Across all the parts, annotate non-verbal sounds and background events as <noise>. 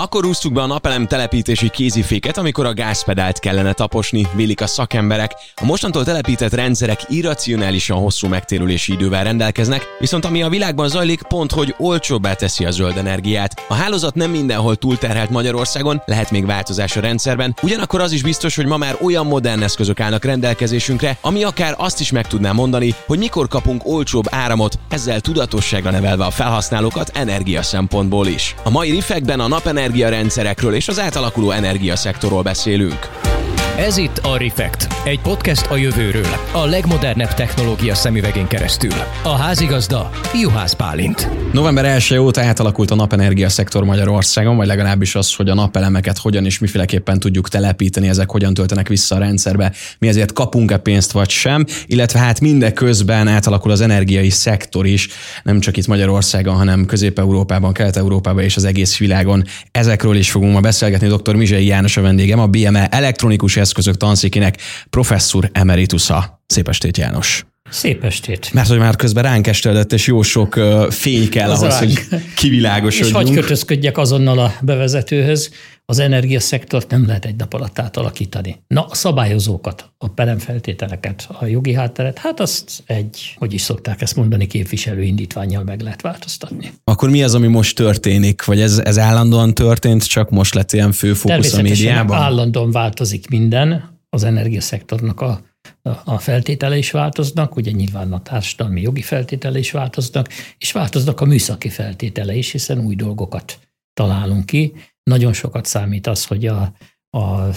Akkor úsztuk be a napelem telepítési kéziféket, amikor a gázpedált kellene taposni, vélik a szakemberek. A mostantól telepített rendszerek irracionálisan hosszú megtérülési idővel rendelkeznek, viszont ami a világban zajlik, pont hogy olcsóbbá teszi a zöld energiát. A hálózat nem mindenhol túlterhelt Magyarországon, lehet még változás a rendszerben, ugyanakkor az is biztos, hogy ma már olyan modern eszközök állnak rendelkezésünkre, ami akár azt is meg tudná mondani, hogy mikor kapunk olcsóbb áramot, ezzel tudatosságra nevelve a felhasználókat energia szempontból is. A mai rifekben a napenergia energiarendszerekről és az átalakuló energiaszektorról beszélünk. Ez itt a Refekt, egy podcast a jövőről, a legmodernebb technológia szemüvegén keresztül. A házigazda Juhász Pálint. November 1 óta átalakult a napenergia szektor Magyarországon, vagy legalábbis az, hogy a napelemeket hogyan és miféleképpen tudjuk telepíteni, ezek hogyan töltenek vissza a rendszerbe, mi ezért kapunk-e pénzt vagy sem, illetve hát mindeközben átalakul az energiai szektor is, nem csak itt Magyarországon, hanem Közép-Európában, Kelet-Európában és az egész világon. Ezekről is fogunk ma beszélgetni. Dr. Mizsei János a vendégem, a BME elektronikus eszközök tanszékének professzor emeritusa. Szép estét, János! Szép estét! Mert hogy már közben ránk esteledett, és jó sok uh, fény kell ahhoz, hogy kivilágosodjunk. És hagyj kötözködjek azonnal a bevezetőhöz. Az energiaszektort nem lehet egy nap alatt átalakítani. Na, a szabályozókat, a peremfeltételeket, a jogi hátteret, hát azt egy, hogy is szokták ezt mondani, képviselő indítványjal meg lehet változtatni. Akkor mi az, ami most történik? Vagy ez, ez állandóan történt, csak most lett ilyen fő fókusz a médiában? állandóan változik minden, az energiaszektornak a a feltétele is változnak, ugye nyilván a társadalmi jogi feltétele is változnak, és változnak a műszaki feltétele is, hiszen új dolgokat találunk ki. Nagyon sokat számít az, hogy a, a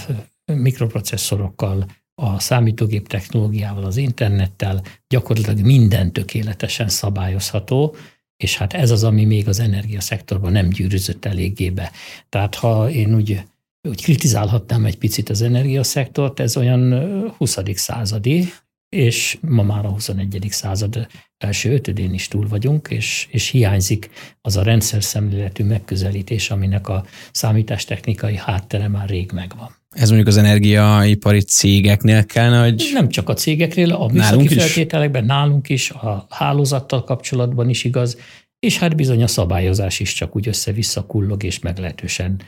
mikroprocesszorokkal, a számítógép technológiával, az internettel gyakorlatilag minden tökéletesen szabályozható, és hát ez az, ami még az energiaszektorban nem gyűrűzött eléggé be. Tehát ha én úgy úgy kritizálhatnám egy picit az energiaszektort, ez olyan 20. századi, és ma már a 21. század első ötödén is túl vagyunk, és, és hiányzik az a rendszer szemléletű megközelítés, aminek a számítástechnikai háttere már rég megvan. Ez mondjuk az energiaipari cégeknél kellene, hogy... Nem csak a cégeknél, a műszaki feltételekben, nálunk is, a hálózattal kapcsolatban is igaz, és hát bizony a szabályozás is csak úgy össze-vissza kullog, és meglehetősen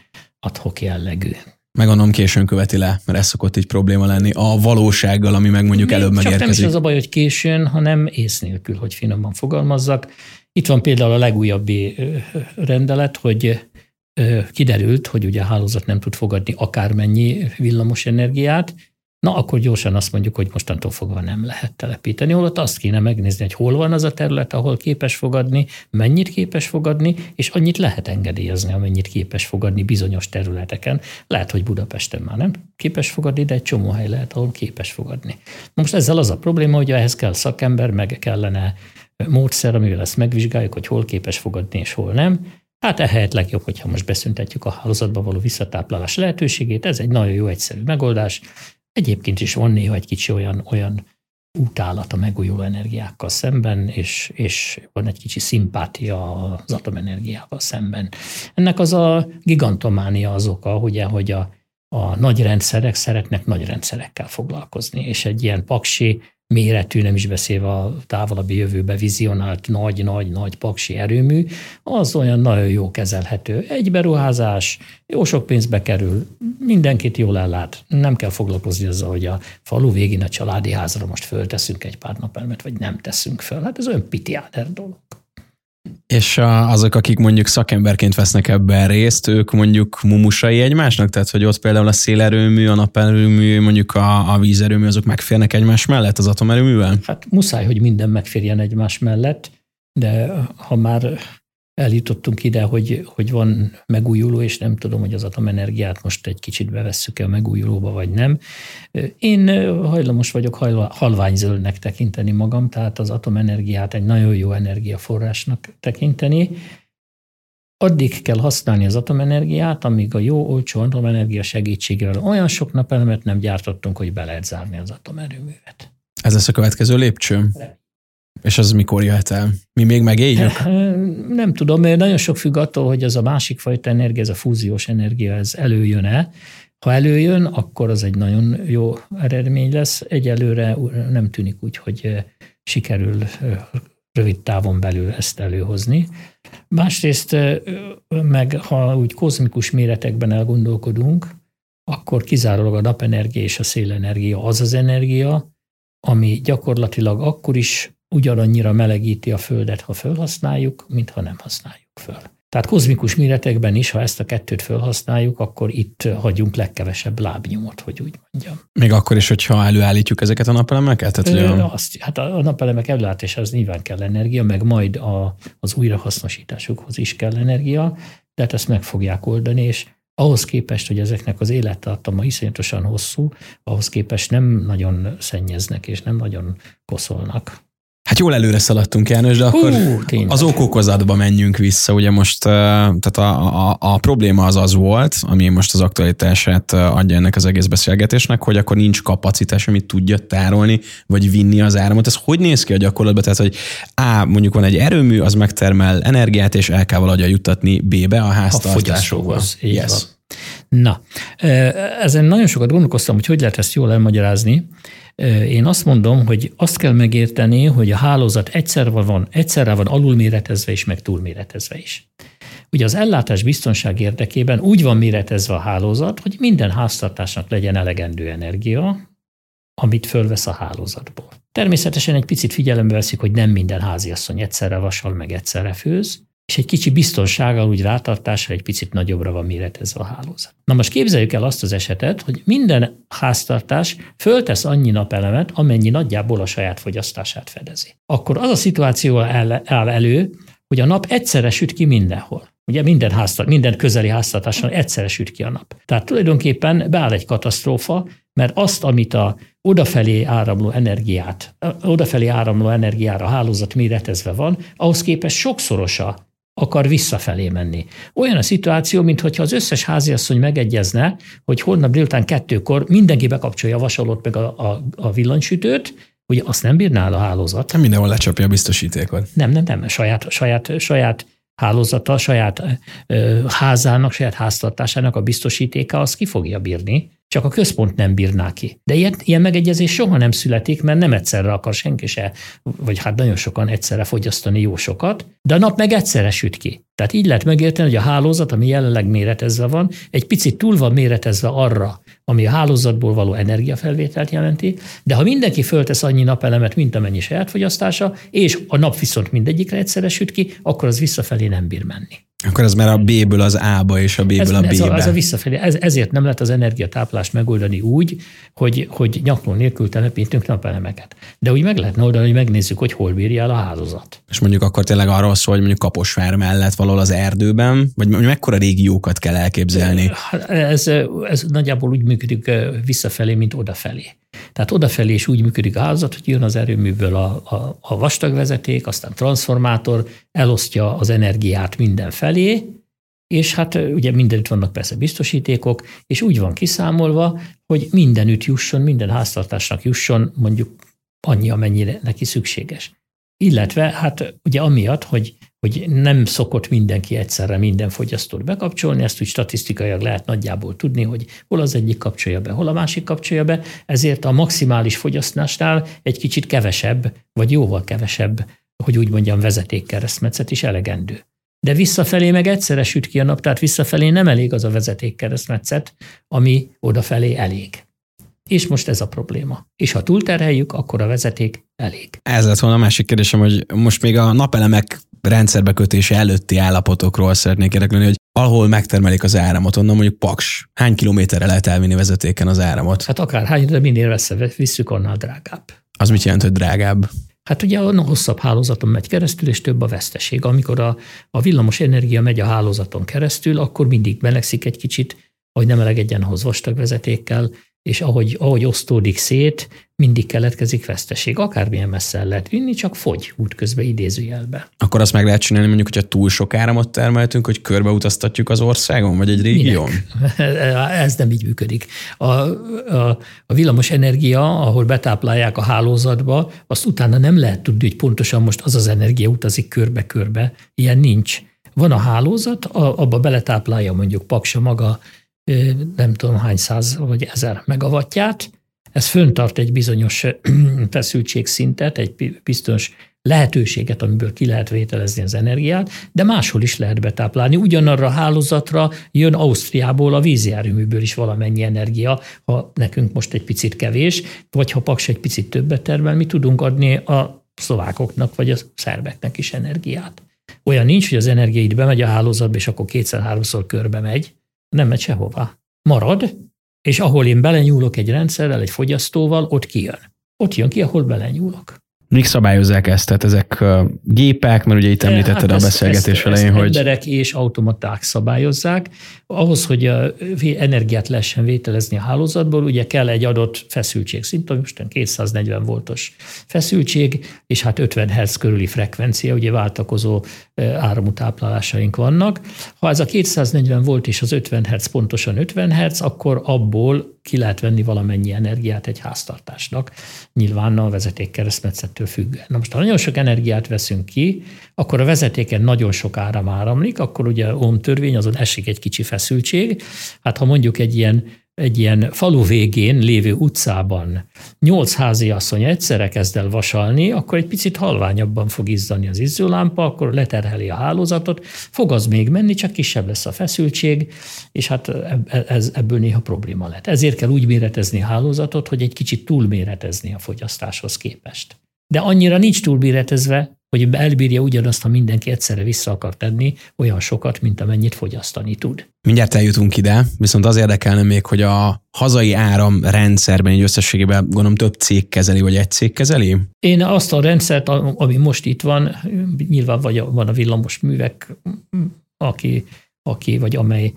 adhok jellegű. Megonom későn követi le, mert ez szokott így probléma lenni a valósággal, ami meg mondjuk Még előbb csak megérkezik. nem is az a baj, hogy későn, hanem ész nélkül, hogy finoman fogalmazzak. Itt van például a legújabbi rendelet, hogy kiderült, hogy ugye a hálózat nem tud fogadni akármennyi villamos energiát, na akkor gyorsan azt mondjuk, hogy mostantól fogva nem lehet telepíteni. Holott azt kéne megnézni, hogy hol van az a terület, ahol képes fogadni, mennyit képes fogadni, és annyit lehet engedélyezni, amennyit képes fogadni bizonyos területeken. Lehet, hogy Budapesten már nem képes fogadni, de egy csomó hely lehet, ahol képes fogadni. Most ezzel az a probléma, hogy ehhez kell szakember, meg kellene módszer, amivel ezt megvizsgáljuk, hogy hol képes fogadni és hol nem. Hát ehelyett legjobb, hogyha most beszüntetjük a hálózatba való visszatáplálás lehetőségét. Ez egy nagyon jó egyszerű megoldás. Egyébként is van néha egy kicsi olyan, olyan utálat a megújuló energiákkal szemben, és, és van egy kicsi szimpátia az atomenergiával szemben. Ennek az a gigantománia az oka, ugye, hogy a, a nagy rendszerek szeretnek nagy rendszerekkel foglalkozni, és egy ilyen paksi méretű, nem is beszélve a távolabbi jövőbe vizionált nagy-nagy-nagy paksi erőmű, az olyan nagyon jó kezelhető. Egy beruházás, jó sok pénzbe kerül, mindenkit jól ellát. Nem kell foglalkozni azzal, hogy a falu végén a családi házra most fölteszünk egy pár napelmet, vagy nem teszünk föl. Hát ez olyan pitiáder dolog. És azok, akik mondjuk szakemberként vesznek ebben részt, ők mondjuk mumusai egymásnak? Tehát, hogy ott például a szélerőmű, a naperőmű, mondjuk a, a vízerőmű, azok megférnek egymás mellett az atomerőművel? Hát muszáj, hogy minden megférjen egymás mellett, de ha már eljutottunk ide, hogy, hogy van megújuló, és nem tudom, hogy az atomenergiát most egy kicsit bevesszük-e a megújulóba, vagy nem. Én hajlamos vagyok halványzöldnek tekinteni magam, tehát az atomenergiát egy nagyon jó energiaforrásnak tekinteni. Addig kell használni az atomenergiát, amíg a jó, olcsó atomenergia segítségével olyan sok napelemet nem gyártottunk, hogy be lehet zárni az atomerőművet. Ez lesz a következő lépcső? És az mikor jöhet el? Mi még megéljük? <laughs> Nem tudom, mert nagyon sok függ attól, hogy az a másik fajta energia, ez a fúziós energia, ez előjön-e. Ha előjön, akkor az egy nagyon jó eredmény lesz. Egyelőre nem tűnik úgy, hogy sikerül rövid távon belül ezt előhozni. Másrészt meg, ha úgy kozmikus méretekben elgondolkodunk, akkor kizárólag a napenergia és a szélenergia az az energia, ami gyakorlatilag akkor is ugyanannyira melegíti a Földet, ha felhasználjuk, mint ha nem használjuk föl. Tehát kozmikus méretekben is, ha ezt a kettőt felhasználjuk, akkor itt hagyunk legkevesebb lábnyomot, hogy úgy mondjam. Még akkor is, hogyha előállítjuk ezeket a napelemeket? Tehát, Ö, azt, hát a napelemek előállításához nyilván kell energia, meg majd a, az újrahasznosításukhoz is kell energia, de hát ezt meg fogják oldani, és ahhoz képest, hogy ezeknek az élettartama iszonyatosan hosszú, ahhoz képest nem nagyon szennyeznek és nem nagyon koszolnak. Hát jól előre szaladtunk, János, de akkor Hú, az okokozatba menjünk vissza. Ugye most tehát a, a, a probléma az az volt, ami most az aktualitását adja ennek az egész beszélgetésnek, hogy akkor nincs kapacitás, amit tudja tárolni, vagy vinni az áramot. Ez hogy néz ki a gyakorlatban? Tehát, hogy A, mondjuk van egy erőmű, az megtermel energiát, és kell valahogy juttatni B-be a háztartásokhoz. Yes. Na, ezen nagyon sokat gondolkoztam, hogy hogy lehet ezt jól elmagyarázni. Én azt mondom, hogy azt kell megérteni, hogy a hálózat egyszerre van, egyszerre van alulméretezve is, meg túlméretezve is. Ugye az ellátás biztonság érdekében úgy van méretezve a hálózat, hogy minden háztartásnak legyen elegendő energia, amit fölvesz a hálózatból. Természetesen egy picit figyelembe veszik, hogy nem minden háziasszony egyszerre vasal, meg egyszerre főz, és egy kicsi biztonsággal úgy rátartásra egy picit nagyobbra van méretezve a hálózat. Na most képzeljük el azt az esetet, hogy minden háztartás föltesz annyi napelemet, amennyi nagyjából a saját fogyasztását fedezi. Akkor az a szituáció áll elő, hogy a nap egyszerre süt ki mindenhol. Ugye minden, háztart, minden közeli háztartáson egyszerre süt ki a nap. Tehát tulajdonképpen beáll egy katasztrófa, mert azt, amit a odafelé áramló energiát, odafelé áramló energiára hálózat méretezve van, ahhoz képest sokszorosa akar visszafelé menni. Olyan a szituáció, mintha az összes háziasszony megegyezne, hogy holnap délután kettőkor mindenki bekapcsolja a vasalót meg a, a, a villanysütőt, ugye azt nem bírná a hálózat. Nem mindenhol lecsapja a biztosítékot. Nem, nem, nem. Saját, saját, saját hálózata, saját ö, házának, saját háztartásának a biztosítéka, az ki fogja bírni csak a központ nem bírná ki. De ilyen, ilyen megegyezés soha nem születik, mert nem egyszerre akar senki se, vagy hát nagyon sokan egyszerre fogyasztani jó sokat, de a nap meg egyszerre süt ki. Tehát így lehet megérteni, hogy a hálózat, ami jelenleg méretezve van, egy picit túl van méretezve arra, ami a hálózatból való energiafelvételt jelenti, de ha mindenki föltesz annyi napelemet, mint amennyi saját fogyasztása, és a nap viszont mindegyikre egyszerre süt ki, akkor az visszafelé nem bír menni. Akkor ez már a B-ből az A-ba és a B-ből ez, a B-be. Ez a, ez a visszafelé. Ez, ezért nem lehet az energiatáplást megoldani úgy, hogy, hogy nyakló nélkül telepítünk napelemeket. De úgy meg lehetne oldani, hogy megnézzük, hogy hol bírja el a hálózat. És mondjuk akkor tényleg arról szól, hogy mondjuk Kaposvár mellett valahol az erdőben, vagy mekkora régiókat kell elképzelni? Hát ez, ez nagyjából úgy működik visszafelé, mint odafelé. Tehát odafelé is úgy működik a házat, hogy jön az erőműből a, a, a vastag vezeték, aztán transformátor, elosztja az energiát mindenfelé, és hát ugye mindenütt vannak persze biztosítékok, és úgy van kiszámolva, hogy mindenütt jusson, minden háztartásnak jusson mondjuk annyi, amennyire neki szükséges. Illetve hát ugye amiatt, hogy hogy nem szokott mindenki egyszerre minden fogyasztót bekapcsolni, ezt úgy statisztikailag lehet nagyjából tudni, hogy hol az egyik kapcsolja be, hol a másik kapcsolja be, ezért a maximális fogyasztásnál egy kicsit kevesebb, vagy jóval kevesebb, hogy úgy mondjam, vezetékkeresztmetszet is elegendő. De visszafelé meg egyszerre süt ki a nap, tehát visszafelé nem elég az a vezetékkeresztmetszet, ami odafelé elég. És most ez a probléma. És ha túlterheljük, akkor a vezeték elég. Ez lett volna a másik kérdésem, hogy most még a napelemek rendszerbe kötése előtti állapotokról szeretnék érdeklődni, hogy ahol megtermelik az áramot, onnan mondjuk Paks, hány kilométerre lehet elvinni vezetéken az áramot? Hát akár hány, de minél messze visszük, annál drágább. Az mit jelent, hogy drágább? Hát ugye a hosszabb hálózaton megy keresztül, és több a veszteség. Amikor a, a villamos energia megy a hálózaton keresztül, akkor mindig melegszik egy kicsit, hogy nem elegedjen ahhoz vastag vezetékkel, és ahogy, ahogy osztódik szét, mindig keletkezik veszteség. Akármilyen messze el lehet vinni, csak fogy útközben idézőjelbe. Akkor azt meg lehet csinálni mondjuk, hogyha túl sok áramot termeltünk, hogy körbeutaztatjuk az országon, vagy egy régión? <laughs> Ez nem így működik. A, a, a villamos energia, ahol betáplálják a hálózatba, azt utána nem lehet tudni, hogy pontosan most az az energia utazik körbe-körbe. Ilyen nincs. Van a hálózat, abba beletáplálja mondjuk Paksa maga nem tudom hány száz vagy ezer megawattját, ez föntart egy bizonyos <clears throat> feszültségszintet, egy bizonyos lehetőséget, amiből ki lehet vételezni az energiát, de máshol is lehet betáplálni. Ugyanarra a hálózatra jön Ausztriából a vízjárműből is valamennyi energia, ha nekünk most egy picit kevés, vagy ha Paks egy picit többet termel, mi tudunk adni a szlovákoknak vagy a szerbeknek is energiát. Olyan nincs, hogy az energia itt bemegy a hálózatba, és akkor kétszer-háromszor körbe megy. Nem megy sehová. Marad, és ahol én belenyúlok egy rendszerrel, egy fogyasztóval, ott kijön. Ott jön ki, ahol belenyúlok. Mik szabályozzák ezt? Tehát ezek gépek, mert ugye itt említetted hát a beszélgetés ezt, elején, ezt hogy... emberek és automaták szabályozzák. Ahhoz, hogy a energiát lehessen vételezni a hálózatból, ugye kell egy adott feszültség szint, most 240 voltos feszültség, és hát 50 Hz körüli frekvencia, ugye váltakozó áramutáplálásaink vannak. Ha ez a 240 volt és az 50 Hz pontosan 50 Hz, akkor abból ki lehet venni valamennyi energiát egy háztartásnak, nyilván a vezeték keresztmetszettől függően. Na most, ha nagyon sok energiát veszünk ki, akkor a vezetéken nagyon sok áram áramlik, akkor ugye Ohm törvény, azon esik egy kicsi feszültség. Hát ha mondjuk egy ilyen egy ilyen falu végén lévő utcában nyolc házi asszony egyszerre kezd el vasalni, akkor egy picit halványabban fog izzani az izzólámpa, akkor leterheli a hálózatot, fog az még menni, csak kisebb lesz a feszültség, és hát ez, ebből néha probléma lett. Ezért kell úgy méretezni a hálózatot, hogy egy kicsit túlméretezni a fogyasztáshoz képest. De annyira nincs túlméretezve, hogy elbírja ugyanazt, ha mindenki egyszerre vissza akar tenni olyan sokat, mint amennyit fogyasztani tud. Mindjárt eljutunk ide, viszont az érdekelne még, hogy a hazai áramrendszerben egy összességében gondolom több cég kezeli, vagy egy cég kezeli? Én azt a rendszert, ami most itt van, nyilván vagy van a villamos művek, aki, aki vagy amely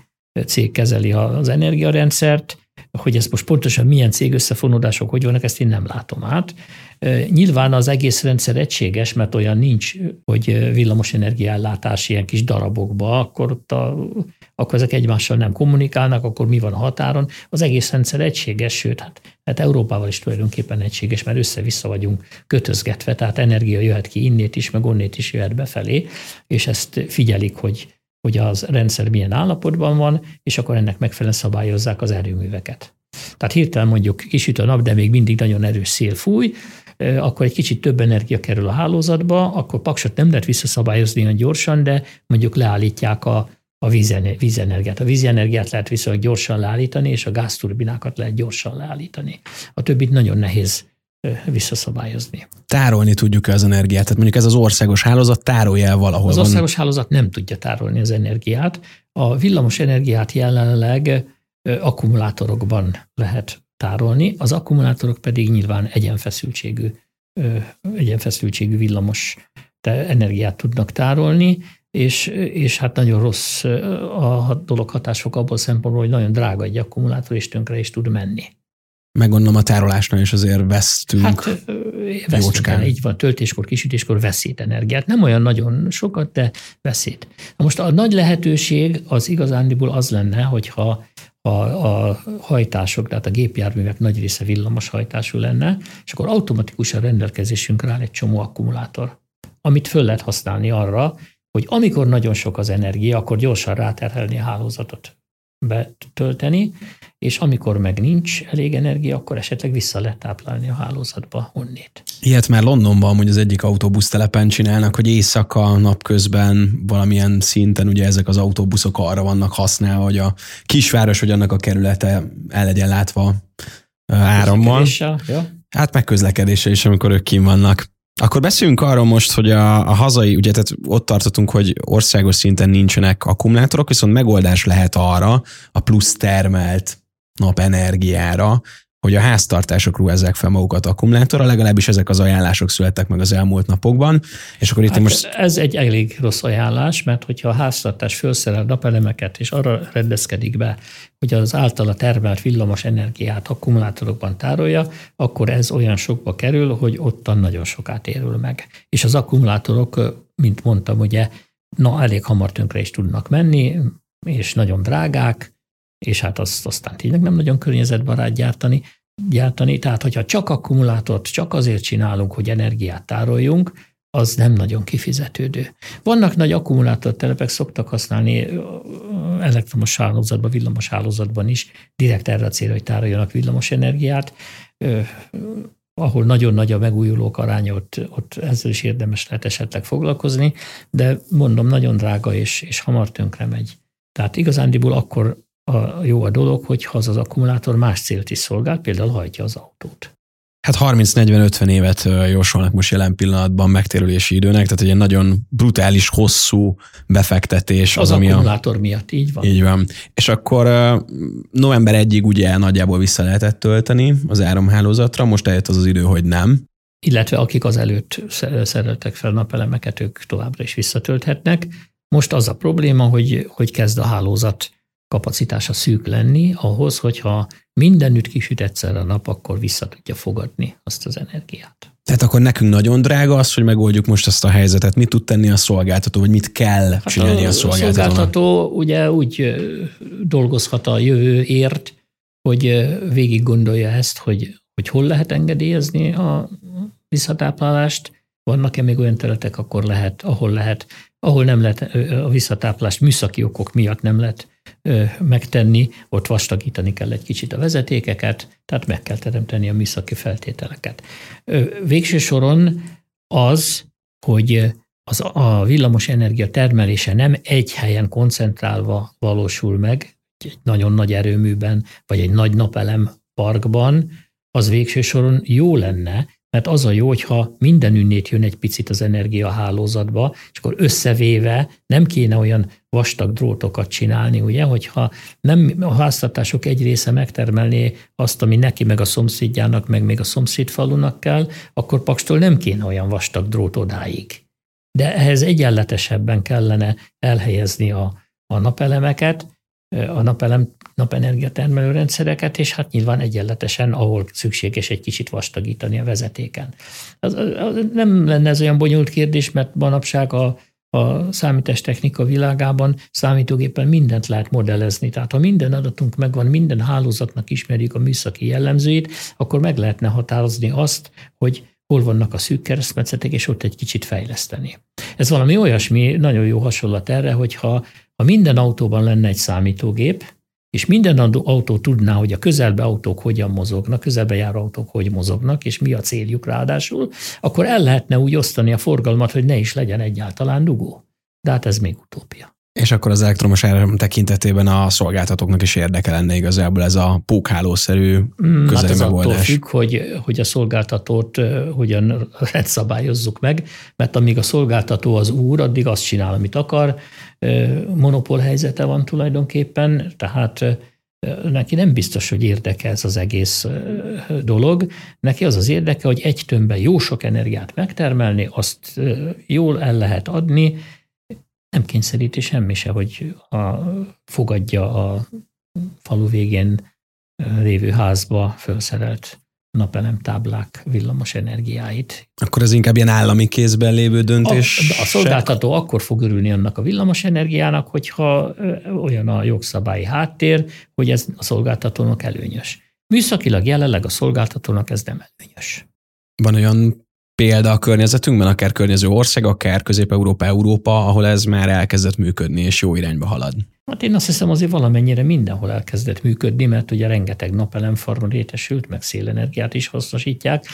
cég kezeli az energiarendszert, hogy ez most pontosan milyen cég összefonódások hogy vannak, ezt én nem látom át. Nyilván az egész rendszer egységes, mert olyan nincs, hogy villamos energiállátás ilyen kis darabokba, akkor, ott a, akkor ezek egymással nem kommunikálnak, akkor mi van a határon. Az egész rendszer egységes, sőt, hát, hát Európával is tulajdonképpen egységes, mert össze-vissza vagyunk kötözgetve, tehát energia jöhet ki innét is, meg onnét is jöhet befelé, és ezt figyelik, hogy hogy az rendszer milyen állapotban van, és akkor ennek megfelelően szabályozzák az erőműveket. Tehát hirtelen mondjuk kisüt a nap, de még mindig nagyon erős szél fúj, akkor egy kicsit több energia kerül a hálózatba, akkor paksot nem lehet visszaszabályozni olyan gyorsan, de mondjuk leállítják a, a vízenergiát. A vízenergiát lehet viszonylag gyorsan leállítani, és a gázturbinákat lehet gyorsan leállítani. A többit nagyon nehéz visszaszabályozni. Tárolni tudjuk az energiát? Tehát mondjuk ez az országos hálózat tárolja el valahol? Az van? országos hálózat nem tudja tárolni az energiát. A villamos energiát jelenleg akkumulátorokban lehet tárolni, az akkumulátorok pedig nyilván egyenfeszültségű, egyenfeszültségű villamos energiát tudnak tárolni, és, és hát nagyon rossz a dolog hatások abból szempontból, hogy nagyon drága egy akkumulátor, és tönkre is tud menni meg gondolom a tárolásnál is azért vesztünk. Hát vesztünk így van, töltéskor, kisütéskor veszít energiát. Nem olyan nagyon sokat, de veszít. Na most a nagy lehetőség az igazándiból az lenne, hogyha a, a hajtások, tehát a gépjárművek nagy része villamos hajtású lenne, és akkor automatikusan rendelkezésünkre áll egy csomó akkumulátor, amit föl lehet használni arra, hogy amikor nagyon sok az energia, akkor gyorsan ráterhelni a hálózatot betölteni, és amikor meg nincs elég energia, akkor esetleg vissza lehet táplálni a hálózatba onnét. Ilyet már Londonban, hogy az egyik autóbusztelepen csinálnak, hogy éjszaka, napközben valamilyen szinten ugye ezek az autóbuszok arra vannak használva, hogy a kisváros vagy annak a kerülete el legyen látva árammal. Ja. Hát meg is, amikor ők kim vannak. Akkor beszéljünk arról most, hogy a, a hazai, ugye tehát ott tartottunk, hogy országos szinten nincsenek akkumulátorok, viszont megoldás lehet arra a plusz termelt napenergiára, hogy a háztartások ruházzák fel magukat akkumulátorra, legalábbis ezek az ajánlások születtek meg az elmúlt napokban. És akkor itt hát most... Ez egy elég rossz ajánlás, mert hogyha a háztartás felszerel napelemeket, és arra rendezkedik be, hogy az általa termelt villamos energiát akkumulátorokban tárolja, akkor ez olyan sokba kerül, hogy ottan nagyon sokat érül meg. És az akkumulátorok, mint mondtam, ugye, na elég hamar tönkre is tudnak menni, és nagyon drágák, és hát azt aztán tényleg nem nagyon környezetbarát gyártani, gyártani. Tehát, hogyha csak akkumulátort csak azért csinálunk, hogy energiát tároljunk, az nem nagyon kifizetődő. Vannak nagy akkumulátortelepek, szoktak használni elektromos hálózatban, villamos hálózatban is, direkt erre a célra, hogy tároljanak villamos energiát. ahol nagyon nagy a megújulók aránya, ott, ott ezzel is érdemes lehet esetleg foglalkozni, de mondom, nagyon drága és, és hamar tönkre megy. Tehát igazándiból akkor a, jó a dolog, hogyha az az akkumulátor más célt is szolgál, például hajtja az autót. Hát 30-40-50 évet jósolnak most jelen pillanatban megtérülési időnek, tehát egy nagyon brutális, hosszú befektetés. Az, az ami akkumulátor a... miatt, így van. Így van. És akkor november 1-ig ugye nagyjából vissza lehetett tölteni az áramhálózatra, most eljött az az idő, hogy nem. Illetve akik az előtt szereltek fel napelemeket, ők továbbra is visszatölthetnek. Most az a probléma, hogy, hogy kezd a hálózat kapacitása szűk lenni ahhoz, hogyha mindenütt kisüt egyszer a nap, akkor vissza tudja fogadni azt az energiát. Tehát akkor nekünk nagyon drága az, hogy megoldjuk most ezt a helyzetet. Mit tud tenni a szolgáltató, vagy mit kell hát csinálni a, a szolgáltatónak? A szolgáltató ugye úgy dolgozhat a jövőért, hogy végig gondolja ezt, hogy, hogy hol lehet engedélyezni a visszatáplálást, vannak-e még olyan területek, akkor lehet, ahol lehet, ahol nem lehet a visszatáplást műszaki okok miatt nem lehet megtenni, ott vastagítani kell egy kicsit a vezetékeket, tehát meg kell teremteni a műszaki feltételeket. Végső soron az, hogy az, a villamos energia termelése nem egy helyen koncentrálva valósul meg, egy nagyon nagy erőműben, vagy egy nagy napelem parkban, az végső soron jó lenne, mert az a jó, hogyha minden ünnét jön egy picit az energiahálózatba, és akkor összevéve nem kéne olyan vastag drótokat csinálni, ugye, hogyha nem a háztartások egy része megtermelné azt, ami neki, meg a szomszédjának, meg még a szomszéd falunak kell, akkor pakstól nem kéne olyan vastag drót odáig. De ehhez egyenletesebben kellene elhelyezni a, a napelemeket, a napelem, napenergia termelő rendszereket, és hát nyilván egyenletesen, ahol szükséges egy kicsit vastagítani a vezetéken. Az, az, nem lenne ez olyan bonyolult kérdés, mert manapság a, a számítástechnika világában számítógépen mindent lehet modellezni. Tehát ha minden adatunk megvan, minden hálózatnak ismerjük a műszaki jellemzőit, akkor meg lehetne határozni azt, hogy hol vannak a szűk keresztmetszetek, és ott egy kicsit fejleszteni. Ez valami olyasmi, nagyon jó hasonlat erre, hogyha ha minden autóban lenne egy számítógép, és minden autó tudná, hogy a közelbe autók hogyan mozognak, közelbe járó autók hogy mozognak, és mi a céljuk ráadásul, akkor el lehetne úgy osztani a forgalmat, hogy ne is legyen egyáltalán dugó. De hát ez még utópia. És akkor az elektromos áram tekintetében a szolgáltatóknak is érdeke lenne igazából ez a pókhálószerű mm, közeli hát ez attól függ, hogy, hogy a szolgáltatót hogyan <laughs> rendszabályozzuk meg, mert amíg a szolgáltató az úr, addig azt csinál, amit akar, monopól helyzete van tulajdonképpen, tehát neki nem biztos, hogy érdeke ez az egész dolog. Neki az az érdeke, hogy egy tömbben jó sok energiát megtermelni, azt jól el lehet adni, nem kényszeríti semmi se, hogy a, fogadja a falu végén lévő házba felszerelt napelem táblák villamos energiáit. Akkor ez inkább ilyen állami kézben lévő döntés? A, a szolgáltató akkor fog örülni annak a villamos energiának, hogyha olyan a jogszabályi háttér, hogy ez a szolgáltatónak előnyös. Műszakilag jelenleg a szolgáltatónak ez nem előnyös. Van olyan példa a környezetünkben, akár környező ország, akár Közép-Európa, Európa, ahol ez már elkezdett működni és jó irányba halad? Hát én azt hiszem azért valamennyire mindenhol elkezdett működni, mert ugye rengeteg napelemfarm létesült, meg szélenergiát is hasznosítják.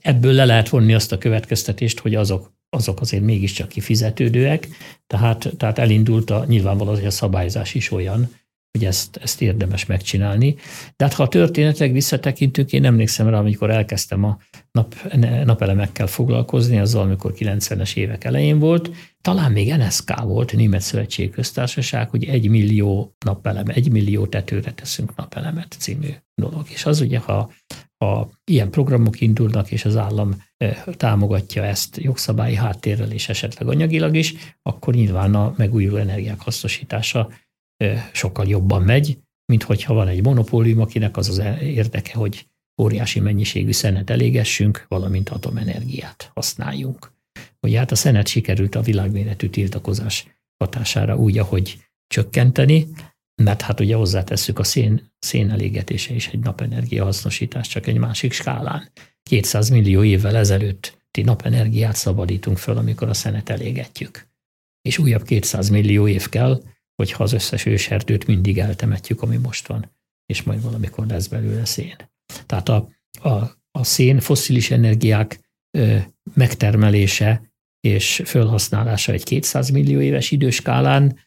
Ebből le lehet vonni azt a következtetést, hogy azok, azok azért mégiscsak kifizetődőek, tehát, tehát elindult a, nyilvánvaló, hogy a szabályzás is olyan, hogy ezt, ezt érdemes megcsinálni. De hát ha a történetek visszatekintünk, én emlékszem rá, amikor elkezdtem a nap, napelemekkel foglalkozni, azzal, amikor 90-es évek elején volt, talán még NSK volt, Német Szövetségi Köztársaság, hogy egy millió napelem, egy millió tetőre teszünk napelemet című dolog. És az ugye, ha, ha ilyen programok indulnak, és az állam támogatja ezt jogszabályi háttérrel és esetleg anyagilag is, akkor nyilván a megújuló energiák hasznosítása sokkal jobban megy, mint hogyha van egy monopólium, akinek az az érdeke, hogy óriási mennyiségű szenet elégessünk, valamint atomenergiát használjunk. Hogy hát a szenet sikerült a világméretű tiltakozás hatására úgy, ahogy csökkenteni, mert hát ugye hozzátesszük a szén, szén elégetése is egy napenergia hasznosítás, csak egy másik skálán. 200 millió évvel ezelőtti napenergiát szabadítunk föl, amikor a szenet elégetjük. És újabb 200 millió év kell, hogyha az összes őserdőt mindig eltemetjük, ami most van, és majd valamikor lesz belőle szén. Tehát a, a, a, szén, fosszilis energiák megtermelése és felhasználása egy 200 millió éves időskálán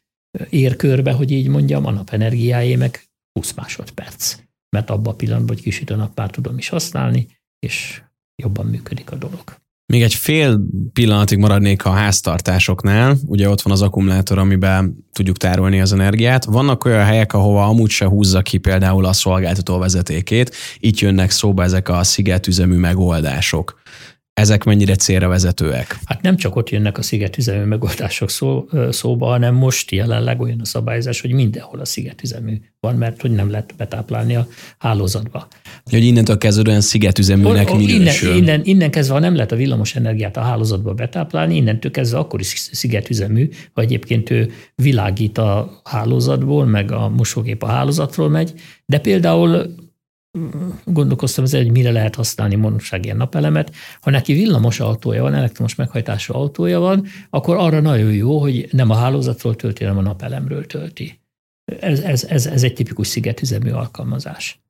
ér körbe, hogy így mondjam, a nap energiájé meg 20 másodperc. Mert abban a pillanatban, hogy kisüt a nap, már tudom is használni, és jobban működik a dolog. Még egy fél pillanatig maradnék a háztartásoknál. Ugye ott van az akkumulátor, amiben tudjuk tárolni az energiát. Vannak olyan helyek, ahova amúgy se húzza ki például a szolgáltató vezetékét. Itt jönnek szóba ezek a szigetüzemű megoldások ezek mennyire célra vezetőek? Hát nem csak ott jönnek a szigetüzemű megoldások szó, szóba, hanem most jelenleg olyan a szabályzás, hogy mindenhol a szigetüzemű van, mert hogy nem lehet betáplálni a hálózatba. Hogy innentől olyan szigetüzeműnek o, minősül. Innen, innen, innen kezdve, ha nem lehet a villamos energiát a hálózatba betáplálni, innentől kezdve akkor is szigetüzemű, ha egyébként ő világít a hálózatból, meg a mosógép a hálózatról megy, de például gondolkoztam ezzel, hogy mire lehet használni manapság ilyen napelemet. Ha neki villamos autója van, elektromos meghajtású autója van, akkor arra nagyon jó, hogy nem a hálózatról tölti, hanem a napelemről tölti. Ez, ez, ez, ez egy tipikus szigetüzemű alkalmazás.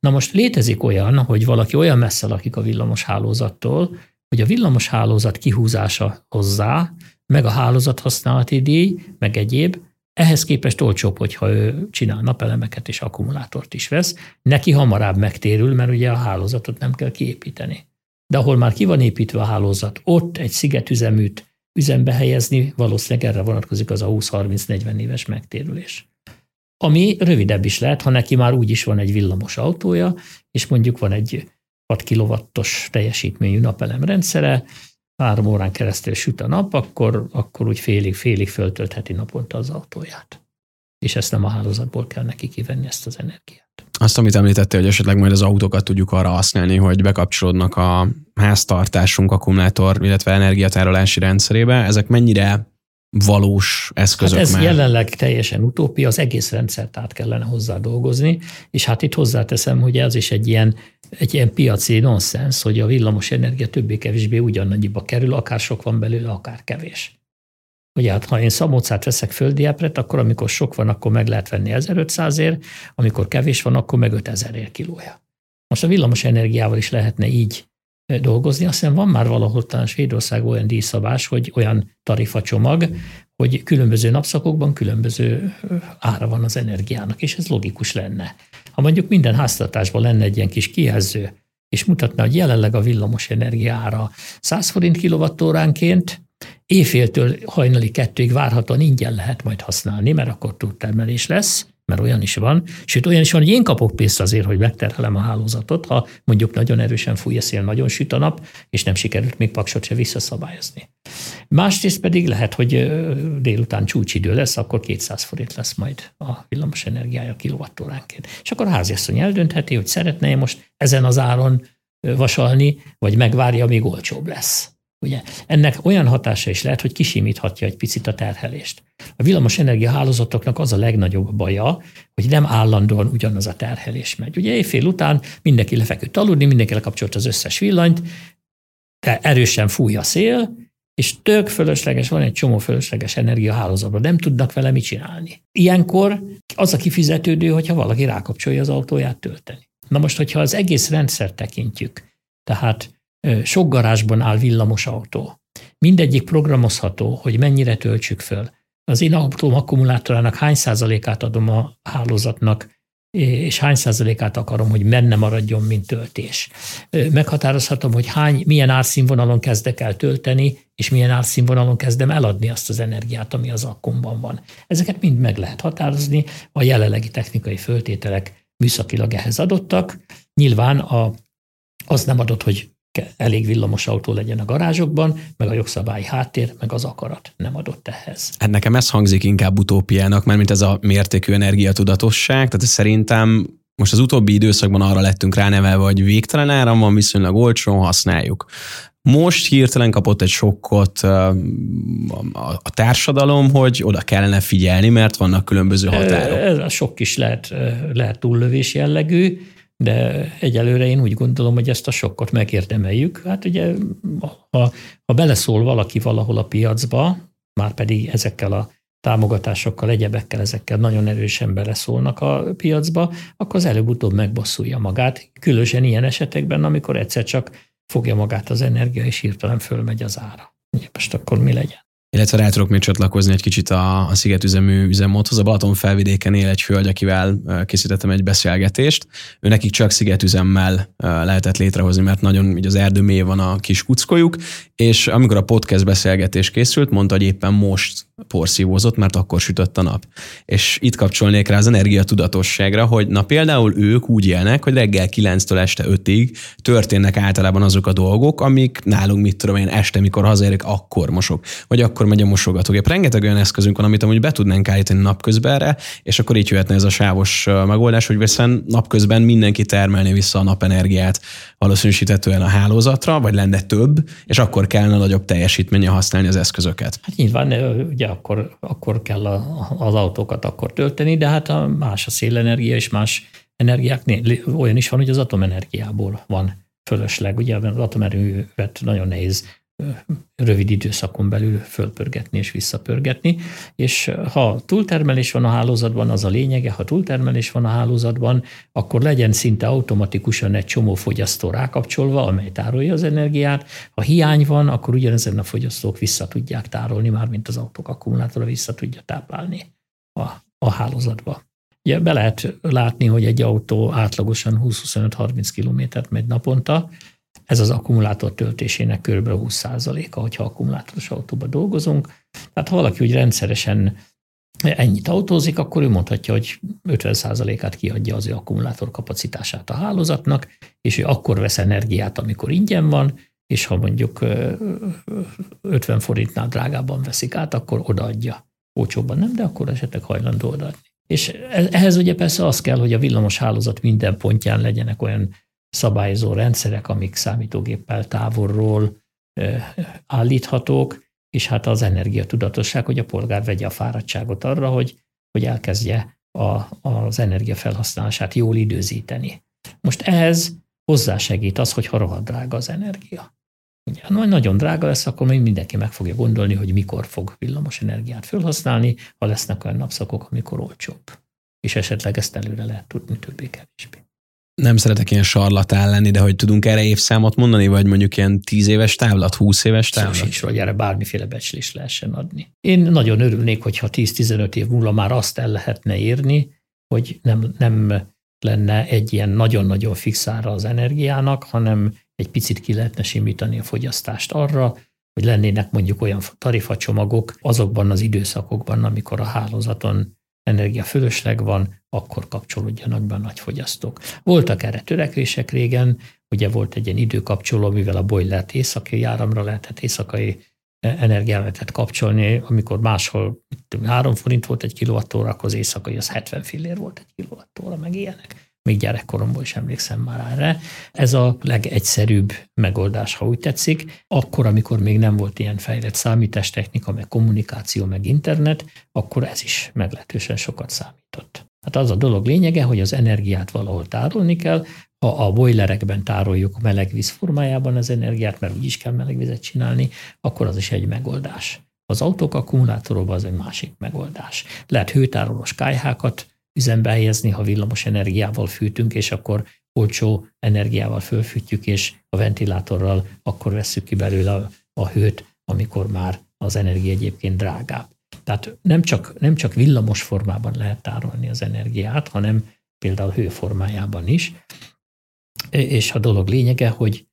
Na most létezik olyan, hogy valaki olyan messze lakik a villamos hálózattól, hogy a villamos hálózat kihúzása hozzá, meg a hálózat használati díj, meg egyéb, ehhez képest olcsóbb, hogyha ő csinál napelemeket és akkumulátort is vesz, neki hamarabb megtérül, mert ugye a hálózatot nem kell kiépíteni. De ahol már ki van építve a hálózat, ott egy szigetüzeműt üzembe helyezni, valószínűleg erre vonatkozik az a 20-30-40 éves megtérülés. Ami rövidebb is lehet, ha neki már úgy is van egy villamos autója, és mondjuk van egy 6 kW-os teljesítményű napelemrendszere, három órán keresztül süt a nap, akkor, akkor úgy félig-félig föltöltheti naponta az autóját. És ezt nem a hálózatból kell neki kivenni ezt az energiát. Azt, amit említettél, hogy esetleg majd az autókat tudjuk arra használni, hogy bekapcsolódnak a háztartásunk akkumulátor, illetve energiatárolási rendszerébe, ezek mennyire valós eszközök hát ez már. jelenleg teljesen utópia, az egész rendszert át kellene hozzá dolgozni, és hát itt hozzáteszem, hogy ez is egy ilyen, egy ilyen piaci nonsens, hogy a villamos energia többé-kevésbé ugyanannyiba kerül, akár sok van belőle, akár kevés. Ugye hát, ha én szamócát veszek földiepret, akkor amikor sok van, akkor meg lehet venni 1500 ér, amikor kevés van, akkor meg 5000 ér kilója. Most a villamos energiával is lehetne így dolgozni. Azt hiszem van már valahol talán Svédországban olyan díjszabás, hogy olyan tarifacsomag, hogy különböző napszakokban különböző ára van az energiának, és ez logikus lenne. Ha mondjuk minden háztartásban lenne egy ilyen kis kijelző, és mutatna, hogy jelenleg a villamos energiára 100 forint kilovattóránként, éjféltől hajnali kettőig várhatóan ingyen lehet majd használni, mert akkor túltermelés lesz, mert olyan is van, sőt olyan is van, hogy én kapok pénzt azért, hogy megterhelem a hálózatot, ha mondjuk nagyon erősen fúj a szél, nagyon süt a nap, és nem sikerült még paksot se visszaszabályozni. Másrészt pedig lehet, hogy délután csúcsidő lesz, akkor 200 forint lesz majd a villamos energiája kilovattóránként. És akkor a háziasszony eldöntheti, hogy szeretne most ezen az áron vasalni, vagy megvárja, amíg olcsóbb lesz. Ugye? Ennek olyan hatása is lehet, hogy kisimíthatja egy picit a terhelést. A villamos energiahálózatoknak az a legnagyobb baja, hogy nem állandóan ugyanaz a terhelés megy. Ugye éjfél után mindenki lefeküdt aludni, mindenki lekapcsolt az összes villanyt, de erősen fúj a szél, és tök fölösleges, van egy csomó fölösleges energiahálózatban, nem tudnak vele mit csinálni. Ilyenkor az a kifizetődő, hogyha valaki rákapcsolja az autóját tölteni. Na most, hogyha az egész rendszer tekintjük, tehát sok garázsban áll villamos autó. Mindegyik programozható, hogy mennyire töltsük föl. Az én autóm akkumulátorának hány százalékát adom a hálózatnak, és hány százalékát akarom, hogy menne maradjon, mint töltés. Meghatározhatom, hogy hány, milyen árszínvonalon kezdek el tölteni, és milyen árszínvonalon kezdem eladni azt az energiát, ami az akkumban van. Ezeket mind meg lehet határozni, a jelenlegi technikai föltételek műszakilag ehhez adottak. Nyilván a, az nem adott, hogy elég villamos autó legyen a garázsokban, meg a jogszabályi háttér, meg az akarat nem adott ehhez. Hát nekem ez hangzik inkább utópiának, mert mint ez a mértékű energiatudatosság, tehát szerintem most az utóbbi időszakban arra lettünk ránevelve, hogy végtelen áram van, viszonylag olcsón használjuk. Most hirtelen kapott egy sokkot a társadalom, hogy oda kellene figyelni, mert vannak különböző határok. Ez a sok is lehet, lehet túllövés jellegű, de egyelőre én úgy gondolom, hogy ezt a sokkot megérdemeljük. Hát ugye, ha, ha beleszól valaki valahol a piacba, már pedig ezekkel a támogatásokkal, egyebekkel, ezekkel nagyon erősen beleszólnak a piacba, akkor az előbb-utóbb megbosszulja magát. Különösen ilyen esetekben, amikor egyszer csak fogja magát az energia, és hirtelen fölmegy az ára. Most akkor mi legyen? Illetve rá tudok még csatlakozni egy kicsit a, a szigetüzemű üzemmódhoz. A Balaton felvidéken él egy hölgy, akivel készítettem egy beszélgetést. Ő nekik csak szigetüzemmel lehetett létrehozni, mert nagyon így az erdő mély van a kis kuckójuk, és amikor a podcast beszélgetés készült, mondta, hogy éppen most porszívózott, mert akkor sütött a nap. És itt kapcsolnék rá az energiatudatosságra, hogy na például ők úgy élnek, hogy reggel 9-től este 5-ig történnek általában azok a dolgok, amik nálunk, mit tudom én, este, mikor hazaérek, akkor mosok, vagy akkor megy a mosogatógép. Rengeteg olyan eszközünk van, amit amúgy be tudnánk állítani napközbenre, és akkor így jöhetne ez a sávos megoldás, hogy viszont napközben mindenki termelni vissza a napenergiát valószínűsítetően a hálózatra, vagy lenne több, és akkor kellene nagyobb teljesítménye használni az eszközöket. Hát nyilván ugye akkor, akkor kell a, az autókat akkor tölteni, de hát a más a szélenergia és más energiák, olyan is van, hogy az atomenergiából van fölösleg. Ugye az atomerővet nagyon nehéz rövid időszakon belül fölpörgetni és visszapörgetni, és ha túltermelés van a hálózatban, az a lényege, ha túltermelés van a hálózatban, akkor legyen szinte automatikusan egy csomó fogyasztó rákapcsolva, amely tárolja az energiát. Ha hiány van, akkor ugyanezen a fogyasztók vissza tudják tárolni, mármint az autók akkumulátora vissza tudja táplálni a, a hálózatba. Ugye be lehet látni, hogy egy autó átlagosan 20-25-30 kilométert megy naponta, ez az akkumulátor töltésének kb. 20%-a, hogyha akkumulátoros autóba dolgozunk. Tehát ha valaki úgy rendszeresen ennyit autózik, akkor ő mondhatja, hogy 50%-át kiadja az ő akkumulátor kapacitását a hálózatnak, és ő akkor vesz energiát, amikor ingyen van, és ha mondjuk 50 forintnál drágábban veszik át, akkor odaadja. Olcsóbban nem, de akkor esetleg hajlandó odaadni. És e-, ehhez ugye persze az kell, hogy a villamos hálózat minden pontján legyenek olyan szabályozó rendszerek, amik számítógéppel távolról állíthatók, és hát az energiatudatosság, hogy a polgár vegye a fáradtságot arra, hogy, hogy elkezdje a, az energiafelhasználását jól időzíteni. Most ehhez hozzásegít az, hogy ha rohadt drága az energia. Ugye, ha nagyon drága lesz, akkor még mindenki meg fogja gondolni, hogy mikor fog villamos energiát felhasználni, ha lesznek olyan napszakok, amikor olcsóbb. És esetleg ezt előre lehet tudni többé-kevésbé nem szeretek ilyen sarlatán lenni, de hogy tudunk erre évszámot mondani, vagy mondjuk ilyen 10 éves távlat, 20 éves távlat? Szó sincs, hogy erre bármiféle becslést lehessen adni. Én nagyon örülnék, hogyha 10-15 év múlva már azt el lehetne érni, hogy nem, nem lenne egy ilyen nagyon-nagyon fixára az energiának, hanem egy picit ki lehetne simítani a fogyasztást arra, hogy lennének mondjuk olyan tarifacsomagok azokban az időszakokban, amikor a hálózaton energia fölösleg van, akkor kapcsolódjanak be a nagyfogyasztók. Voltak erre törekvések régen, ugye volt egy ilyen időkapcsoló, mivel a boilert északi áramra lehetett, éjszakai energiát lehetett kapcsolni, amikor máshol 3 forint volt egy kilovattóra, akkor az éjszakai az 70 fillér volt egy kilovattóra, meg ilyenek még gyerekkoromból is emlékszem már erre. Ez a legegyszerűbb megoldás, ha úgy tetszik. Akkor, amikor még nem volt ilyen fejlett számítástechnika, meg kommunikáció, meg internet, akkor ez is meglehetősen sokat számított. Hát az a dolog lényege, hogy az energiát valahol tárolni kell, ha a boilerekben tároljuk melegvíz formájában az energiát, mert úgyis kell melegvizet csinálni, akkor az is egy megoldás. Az autók akkumulátorokban az egy másik megoldás. Lehet hőtárolós kájhákat üzembe helyezni, ha villamos energiával fűtünk, és akkor olcsó energiával fölfűtjük, és a ventilátorral akkor vesszük ki belőle a, a hőt, amikor már az energia egyébként drágább. Tehát nem csak, nem csak villamos formában lehet tárolni az energiát, hanem például hőformájában is. És a dolog lényege, hogy,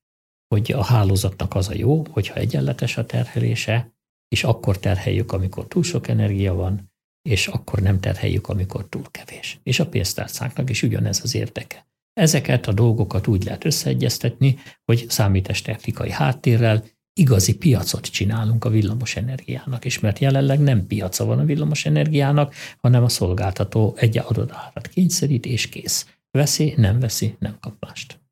hogy a hálózatnak az a jó, hogyha egyenletes a terhelése, és akkor terheljük, amikor túl sok energia van, és akkor nem terheljük, amikor túl kevés. És a pénztárcánknak is ugyanez az érdeke. Ezeket a dolgokat úgy lehet összeegyeztetni, hogy számítástechnikai háttérrel igazi piacot csinálunk a villamos energiának, és mert jelenleg nem piaca van a villamos energiának, hanem a szolgáltató egy adott árat kényszerít, és kész. Veszi, nem veszi, nem kap mást.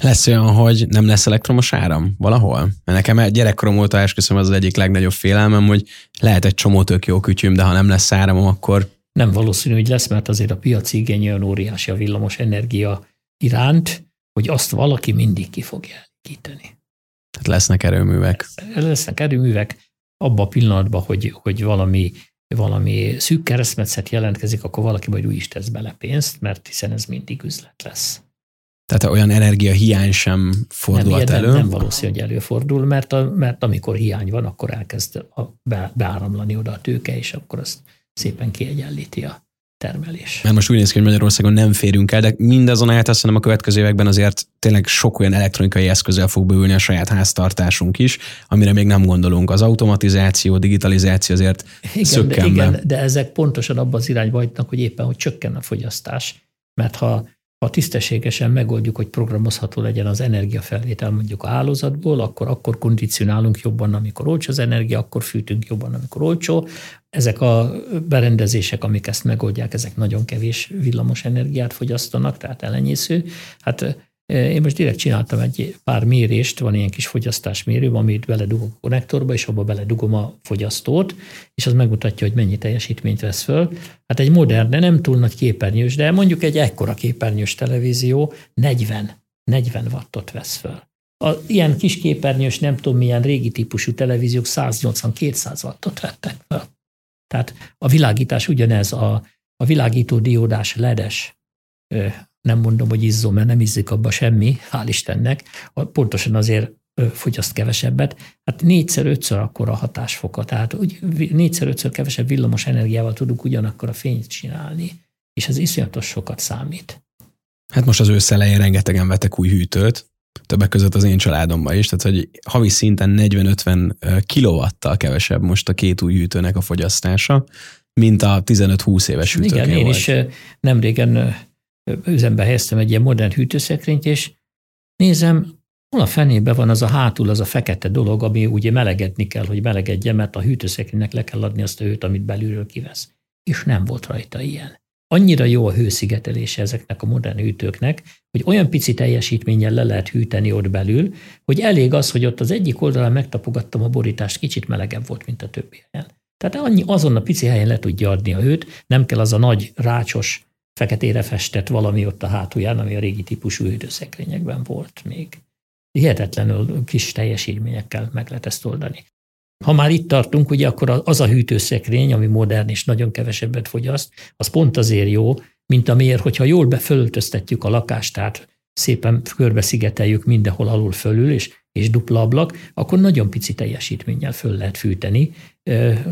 Lesz olyan, hogy nem lesz elektromos áram valahol? Mert nekem gyerekkorom óta esküszöm az az egyik legnagyobb félelmem, hogy lehet egy csomó tök jó kütyüm, de ha nem lesz áramom, akkor... Nem valószínű, hogy lesz, mert azért a piaci igény olyan óriási a villamos energia iránt, hogy azt valaki mindig ki fogja elégíteni. Tehát lesznek erőművek. Lesznek erőművek abban a pillanatban, hogy, hogy valami valami szűk keresztmetszet jelentkezik, akkor valaki majd úgy is tesz bele pénzt, mert hiszen ez mindig üzlet lesz. Tehát olyan energia hiány sem fordulhat nem, elő? Nem, nem valószínű, hogy előfordul, mert, a, mert amikor hiány van, akkor elkezd a, be, beáramlani oda a tőke, és akkor azt szépen kiegyenlíti a termelés. Mert most úgy néz ki, hogy Magyarországon nem férünk el, de mindazonáltal szerintem a következő években azért tényleg sok olyan elektronikai eszközzel fog bővülni a saját háztartásunk is, amire még nem gondolunk. Az automatizáció, digitalizáció azért igen, szökken de, igen, de ezek pontosan abban az irányba hagynak, hogy éppen, hogy csökken a fogyasztás. Mert ha ha tisztességesen megoldjuk, hogy programozható legyen az energiafelvétel mondjuk a hálózatból, akkor akkor kondicionálunk jobban, amikor olcsó az energia, akkor fűtünk jobban, amikor olcsó. Ezek a berendezések, amik ezt megoldják, ezek nagyon kevés villamos energiát fogyasztanak, tehát elenyésző. Hát én most direkt csináltam egy pár mérést, van ilyen kis fogyasztásmérő, amit beledugok a konnektorba, és abba beledugom a fogyasztót, és az megmutatja, hogy mennyi teljesítményt vesz föl. Hát egy modern, de nem túl nagy képernyős, de mondjuk egy ekkora képernyős televízió 40, 40 wattot vesz föl. A ilyen kis képernyős, nem tudom milyen régi típusú televíziók 180-200 wattot vettek fel. Tehát a világítás ugyanez, a, a világító diódás ledes nem mondom, hogy izzó, mert nem izzik abba semmi, hál' Istennek, pontosan azért fogyaszt kevesebbet, hát négyszer-ötször akkor a hatásfoka, tehát úgy négyszer-ötször kevesebb villamos energiával tudunk ugyanakkor a fényt csinálni, és ez iszonyatos sokat számít. Hát most az ősz elején rengetegen vettek új hűtőt, többek között az én családomban is, tehát hogy havi szinten 40-50 kilowattal kevesebb most a két új hűtőnek a fogyasztása, mint a 15-20 éves hűtőknél Igen, én volt. is nem régen üzembe helyeztem egy ilyen modern hűtőszekrényt, és nézem, hol a fenébe van az a hátul, az a fekete dolog, ami ugye melegedni kell, hogy melegedje, mert a hűtőszekrénynek le kell adni azt a hőt, amit belülről kivesz. És nem volt rajta ilyen. Annyira jó a hőszigetelése ezeknek a modern hűtőknek, hogy olyan pici teljesítménnyel le lehet hűteni ott belül, hogy elég az, hogy ott az egyik oldalán megtapogattam a borítást, kicsit melegebb volt, mint a többi helyen. Tehát annyi, azon a pici helyen le tudja adni a hőt, nem kell az a nagy rácsos feketére festett valami ott a hátulján, ami a régi típusú hűtőszekrényekben volt még. Hihetetlenül kis teljesítményekkel meg lehet ezt oldani. Ha már itt tartunk, ugye akkor az a hűtőszekrény, ami modern és nagyon kevesebbet fogyaszt, az pont azért jó, mint amiért, hogyha jól befölöltöztetjük a lakást, tehát szépen körbeszigeteljük mindenhol alul fölül, és, és dupla ablak, akkor nagyon pici teljesítménnyel föl lehet fűteni,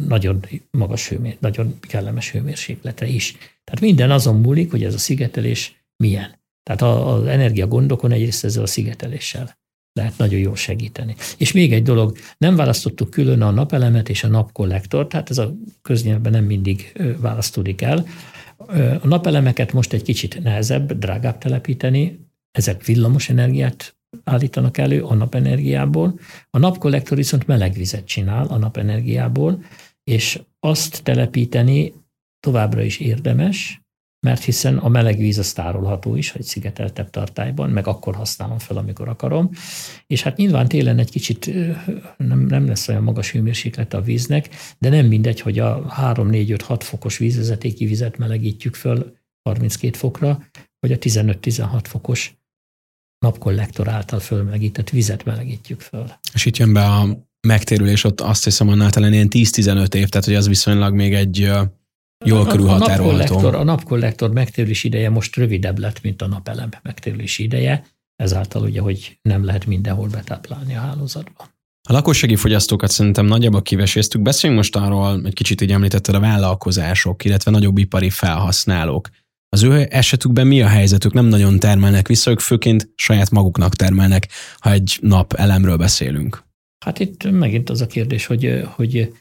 nagyon magas hőmér, nagyon kellemes hőmérsékletre is. Tehát minden azon múlik, hogy ez a szigetelés milyen. Tehát az energiagondokon egyrészt ezzel a szigeteléssel lehet nagyon jól segíteni. És még egy dolog, nem választottuk külön a napelemet és a napkollektort, tehát ez a köznyelvben nem mindig választódik el. A napelemeket most egy kicsit nehezebb, drágább telepíteni, ezek villamos energiát állítanak elő a napenergiából. A napkollektor viszont melegvizet csinál a napenergiából, és azt telepíteni továbbra is érdemes, mert hiszen a meleg víz az tárolható is, hogy szigeteltebb tartályban, meg akkor használom fel, amikor akarom. És hát nyilván télen egy kicsit nem, nem lesz olyan magas hőmérséklete a víznek, de nem mindegy, hogy a 3-4-5-6 fokos vízvezetéki vizet melegítjük föl 32 fokra, vagy a 15-16 fokos napkollektor által fölmelegített vizet melegítjük föl. És itt jön be a megtérülés, ott azt hiszem annál talán ilyen 10-15 év, tehát hogy az viszonylag még egy jól körülhatárolható. A napkollektor, a napkollektor megtérülési ideje most rövidebb lett, mint a napelem megtérülési ideje, ezáltal ugye, hogy nem lehet mindenhol betáplálni a hálózatba. A lakossági fogyasztókat szerintem nagyjából kiveséztük. Beszéljünk most arról, egy kicsit így említetted a vállalkozások, illetve nagyobb ipari felhasználók. Az ő esetükben mi a helyzetük? Nem nagyon termelnek vissza, ők főként saját maguknak termelnek, ha egy nap elemről beszélünk. Hát itt megint az a kérdés, hogy, hogy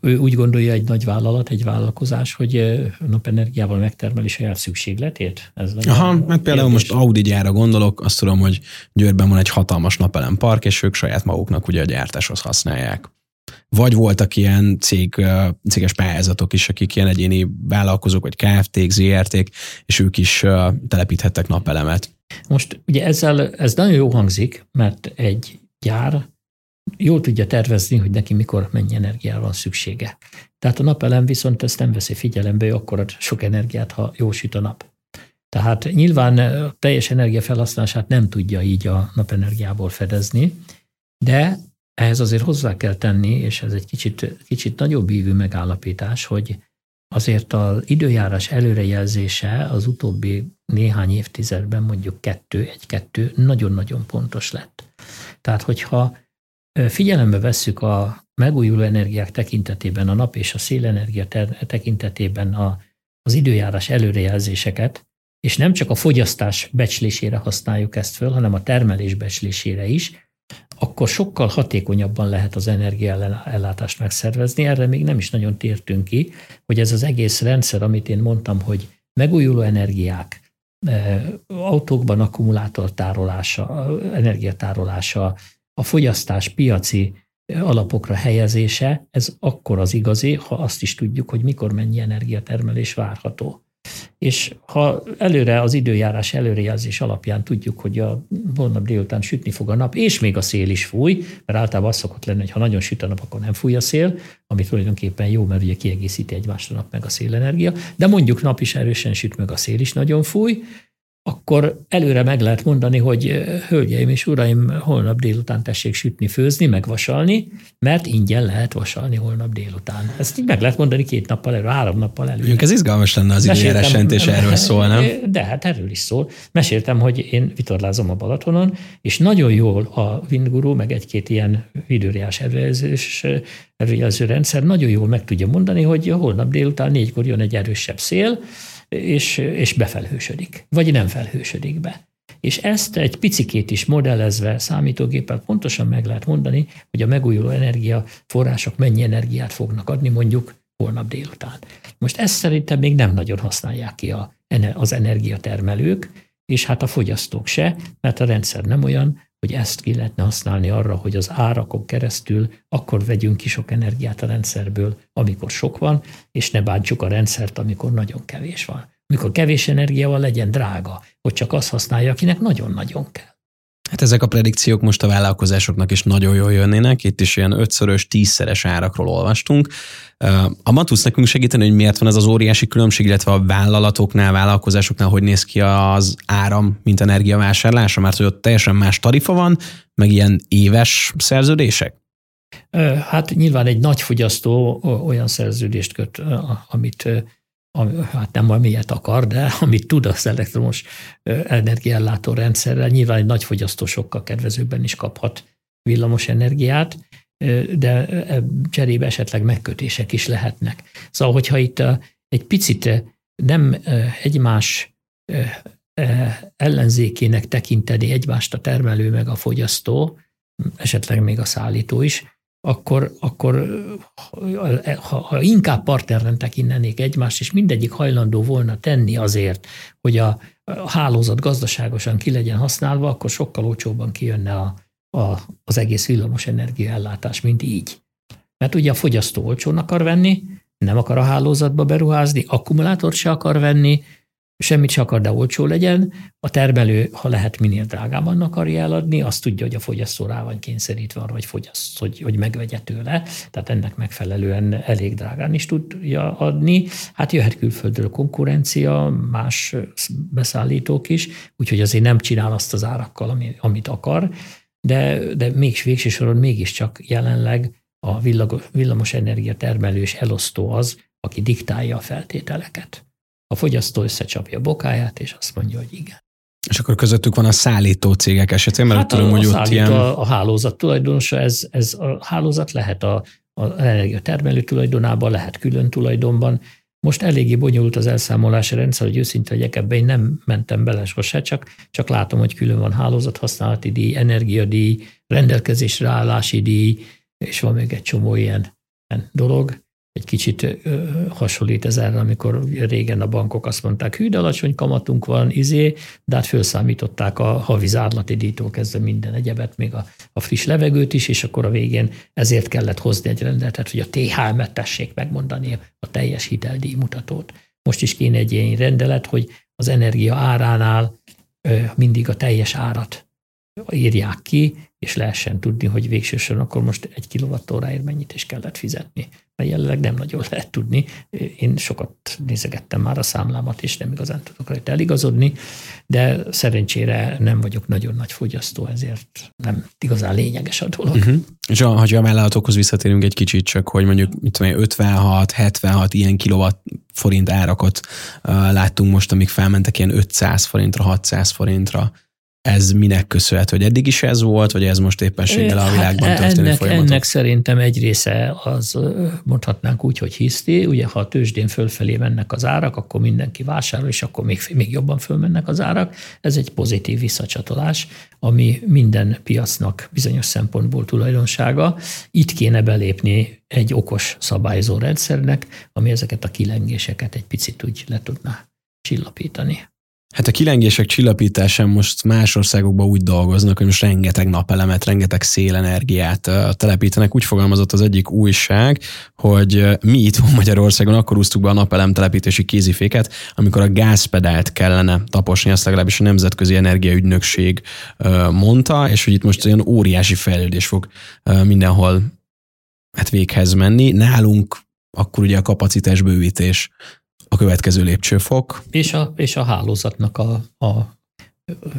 ő úgy gondolja egy nagy vállalat, egy vállalkozás, hogy napenergiával megtermeli saját szükségletét? Ez Aha, mert hát például most Audi gyára gondolok, azt tudom, hogy Győrben van egy hatalmas napelem park, és ők saját maguknak ugye a gyártáshoz használják. Vagy voltak ilyen cég, céges pályázatok is, akik ilyen egyéni vállalkozók, vagy KFT-k, ZRT-k, és ők is telepíthettek napelemet. Most ugye ezzel, ez nagyon jó hangzik, mert egy gyár jól tudja tervezni, hogy neki mikor mennyi energiára van szüksége. Tehát a napelem viszont ezt nem veszi figyelembe, hogy akkor sok energiát, ha jósít a nap. Tehát nyilván a teljes energiafelhasználását nem tudja így a napenergiából fedezni, de ehhez azért hozzá kell tenni, és ez egy kicsit, kicsit nagyobb ívű megállapítás, hogy azért az időjárás előrejelzése az utóbbi néhány évtizedben, mondjuk kettő, egy-kettő, nagyon-nagyon pontos lett. Tehát, hogyha figyelembe vesszük a megújuló energiák tekintetében, a nap és a szélenergia tekintetében a, az időjárás előrejelzéseket, és nem csak a fogyasztás becslésére használjuk ezt föl, hanem a termelés becslésére is, akkor sokkal hatékonyabban lehet az energiaellátást megszervezni. Erre még nem is nagyon tértünk ki, hogy ez az egész rendszer, amit én mondtam, hogy megújuló energiák, eh, autókban akkumulátor tárolása, energiatárolása, a fogyasztás piaci alapokra helyezése, ez akkor az igazi, ha azt is tudjuk, hogy mikor mennyi energiatermelés várható. És ha előre az időjárás előrejelzés alapján tudjuk, hogy a holnap délután sütni fog a nap, és még a szél is fúj, mert általában az szokott lenni, hogy ha nagyon süt a nap, akkor nem fúj a szél, ami tulajdonképpen jó, mert ugye kiegészíti egymást a nap meg a szélenergia, de mondjuk nap is erősen süt, meg a szél is nagyon fúj, akkor előre meg lehet mondani, hogy hölgyeim és uraim, holnap délután tessék sütni, főzni, megvasalni, mert ingyen lehet vasalni holnap délután. Ezt így meg lehet mondani két nappal előre, három nappal előre. Mondjuk ez izgalmas lenne az időjárás jelentés erről szól, nem? De hát erről is szól. Meséltem, hogy én vitorlázom a Balatonon, és nagyon jól a Windguru, meg egy-két ilyen időreás előjelző rendszer nagyon jól meg tudja mondani, hogy holnap délután négykor jön egy erősebb szél, és, és befelhősödik, vagy nem felhősödik be. És ezt egy picikét is modellezve számítógéppel pontosan meg lehet mondani, hogy a megújuló energiaforrások mennyi energiát fognak adni mondjuk holnap délután. Most ezt szerintem még nem nagyon használják ki a, az energiatermelők, és hát a fogyasztók se, mert a rendszer nem olyan, hogy ezt ki lehetne használni arra, hogy az árakon keresztül akkor vegyünk ki sok energiát a rendszerből, amikor sok van, és ne bántsuk a rendszert, amikor nagyon kevés van. Amikor kevés energia van, legyen drága, hogy csak azt használja, akinek nagyon-nagyon kell. Hát ezek a predikciók most a vállalkozásoknak is nagyon jól jönnének, itt is ilyen ötszörös, tízszeres árakról olvastunk. A Matusz nekünk segíteni, hogy miért van ez az óriási különbség, illetve a vállalatoknál, vállalkozásoknál hogy néz ki az áram, mint energiavásárlása, mert hogy ott teljesen más tarifa van, meg ilyen éves szerződések? Hát nyilván egy nagy fogyasztó olyan szerződést köt, amit hát nem amilyet akar, de <laughs> amit tud az elektromos energiállátó rendszerrel, nyilván egy nagy fogyasztó sokkal kedvezőbben is kaphat villamos energiát, de cserébe esetleg megkötések is lehetnek. Szóval, hogyha itt egy picit nem egymás ellenzékének tekinteni egymást a termelő meg a fogyasztó, esetleg még a szállító is, akkor, akkor ha, ha inkább partneren tekintenék egymást, és mindegyik hajlandó volna tenni azért, hogy a, a hálózat gazdaságosan ki legyen használva, akkor sokkal olcsóbban kijönne a, a, az egész villamos energiaellátás, mint így. Mert ugye a fogyasztó olcsón akar venni, nem akar a hálózatba beruházni, akkumulátort se akar venni, semmit se akar, de olcsó legyen. A termelő, ha lehet, minél drágában akarja eladni, azt tudja, hogy a fogyasztó rá van kényszerítve arra, hogy, fogyaszt, hogy, hogy megvegye tőle, tehát ennek megfelelően elég drágán is tudja adni. Hát jöhet külföldről konkurencia, más beszállítók is, úgyhogy azért nem csinál azt az árakkal, amit akar, de, de mégis végső soron mégiscsak jelenleg a villamos energia termelős elosztó az, aki diktálja a feltételeket. A fogyasztó összecsapja a bokáját, és azt mondja, hogy igen. És akkor közöttük van a szállító cégek esetén, mert hát tudom, a, hogy a ott ilyen... A, a hálózat tulajdonosa, ez, ez a hálózat lehet a, a energiatermelő tulajdonában, lehet külön tulajdonban. Most eléggé bonyolult az elszámolási rendszer, hogy őszinte legyek, ebbe én nem mentem bele sose, csak, csak látom, hogy külön van hálózat használati díj, energiadíj, rendelkezésre állási díj, és van még egy csomó ilyen dolog egy kicsit hasonlít ez erre, amikor régen a bankok azt mondták, hű, de alacsony kamatunk van, izé, de hát felszámították a havi zárlati díjtól kezdve minden egyebet, még a, a friss levegőt is, és akkor a végén ezért kellett hozni egy rendeletet, hogy a THM-et tessék megmondani a teljes hiteldíj mutatót. Most is kéne egy ilyen rendelet, hogy az energia áránál mindig a teljes árat írják ki, és lehessen tudni, hogy végsősorban akkor most egy kilovattóráért mennyit is kellett fizetni. Mert jelenleg nem nagyon <laughs> lehet tudni. Én sokat nézegettem már a számlámat, és nem igazán tudok rajta eligazodni, de szerencsére nem vagyok nagyon nagy fogyasztó, ezért nem igazán lényeges a dolog. Uh-huh. És ha a mellelatokhoz visszatérünk egy kicsit, csak hogy mondjuk mit tudom, 56, 76 ilyen kilowatt forint árakat uh, láttunk most, amik felmentek ilyen 500 forintra, 600 forintra ez minek köszönhető, hogy eddig is ez volt, vagy ez most éppenséggel a hát világban hát történő ennek, folyamatok? Ennek szerintem egy része az mondhatnánk úgy, hogy hiszti, ugye ha a tőzsdén fölfelé mennek az árak, akkor mindenki vásárol, és akkor még, még jobban fölmennek az árak. Ez egy pozitív visszacsatolás, ami minden piacnak bizonyos szempontból tulajdonsága. Itt kéne belépni egy okos szabályozó rendszernek, ami ezeket a kilengéseket egy picit úgy le tudná csillapítani. Hát a kilengések csillapításán most más országokban úgy dolgoznak, hogy most rengeteg napelemet, rengeteg szélenergiát telepítenek. Úgy fogalmazott az egyik újság, hogy mi itt Magyarországon akkor úsztuk be a napelem telepítési kéziféket, amikor a gázpedált kellene taposni, azt legalábbis a Nemzetközi Energiaügynökség mondta, és hogy itt most olyan óriási fejlődés fog mindenhol hát véghez menni. Nálunk akkor ugye a kapacitásbővítés a következő lépcsőfok. És a, és a hálózatnak a, a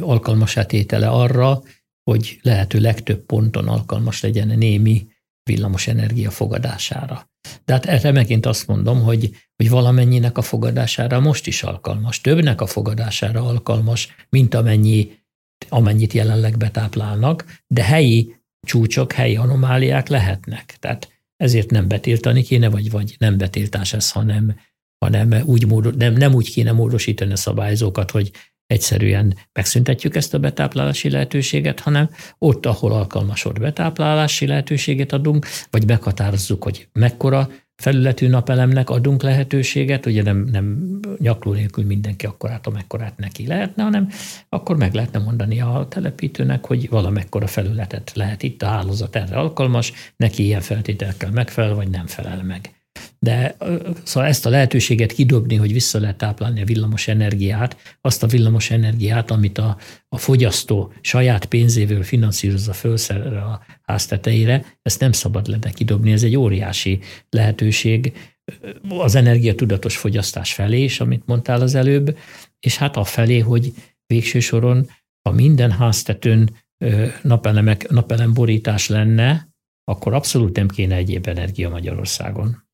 alkalmas tétele arra, hogy lehető legtöbb ponton alkalmas legyen némi villamos energia fogadására. De hát erre megint azt mondom, hogy, hogy valamennyinek a fogadására most is alkalmas, többnek a fogadására alkalmas, mint amennyi, amennyit jelenleg betáplálnak, de helyi csúcsok, helyi anomáliák lehetnek. Tehát ezért nem betiltani kéne, vagy, vagy nem betiltás ez, hanem hanem úgy módos, nem, nem úgy kéne módosítani a szabályzókat, hogy egyszerűen megszüntetjük ezt a betáplálási lehetőséget, hanem ott, ahol alkalmas ott betáplálási lehetőséget adunk, vagy meghatározzuk, hogy mekkora felületű napelemnek adunk lehetőséget, ugye nem, nem nyakló nélkül mindenki akkorát, amekkorát neki lehetne, hanem akkor meg lehetne mondani a telepítőnek, hogy valamekkora felületet lehet itt a hálózat erre alkalmas, neki ilyen feltételekkel megfelel, vagy nem felel meg. De szóval ezt a lehetőséget kidobni, hogy vissza lehet táplálni a villamos energiát, azt a villamos energiát, amit a, a fogyasztó saját pénzével finanszírozza fölszerre a ház tetejére, ezt nem szabad lenne kidobni, ez egy óriási lehetőség az energiatudatos fogyasztás felé is, amit mondtál az előbb, és hát a felé, hogy végső soron, ha minden háztetőn napelemek, napelemborítás lenne, akkor abszolút nem kéne egyéb energia Magyarországon.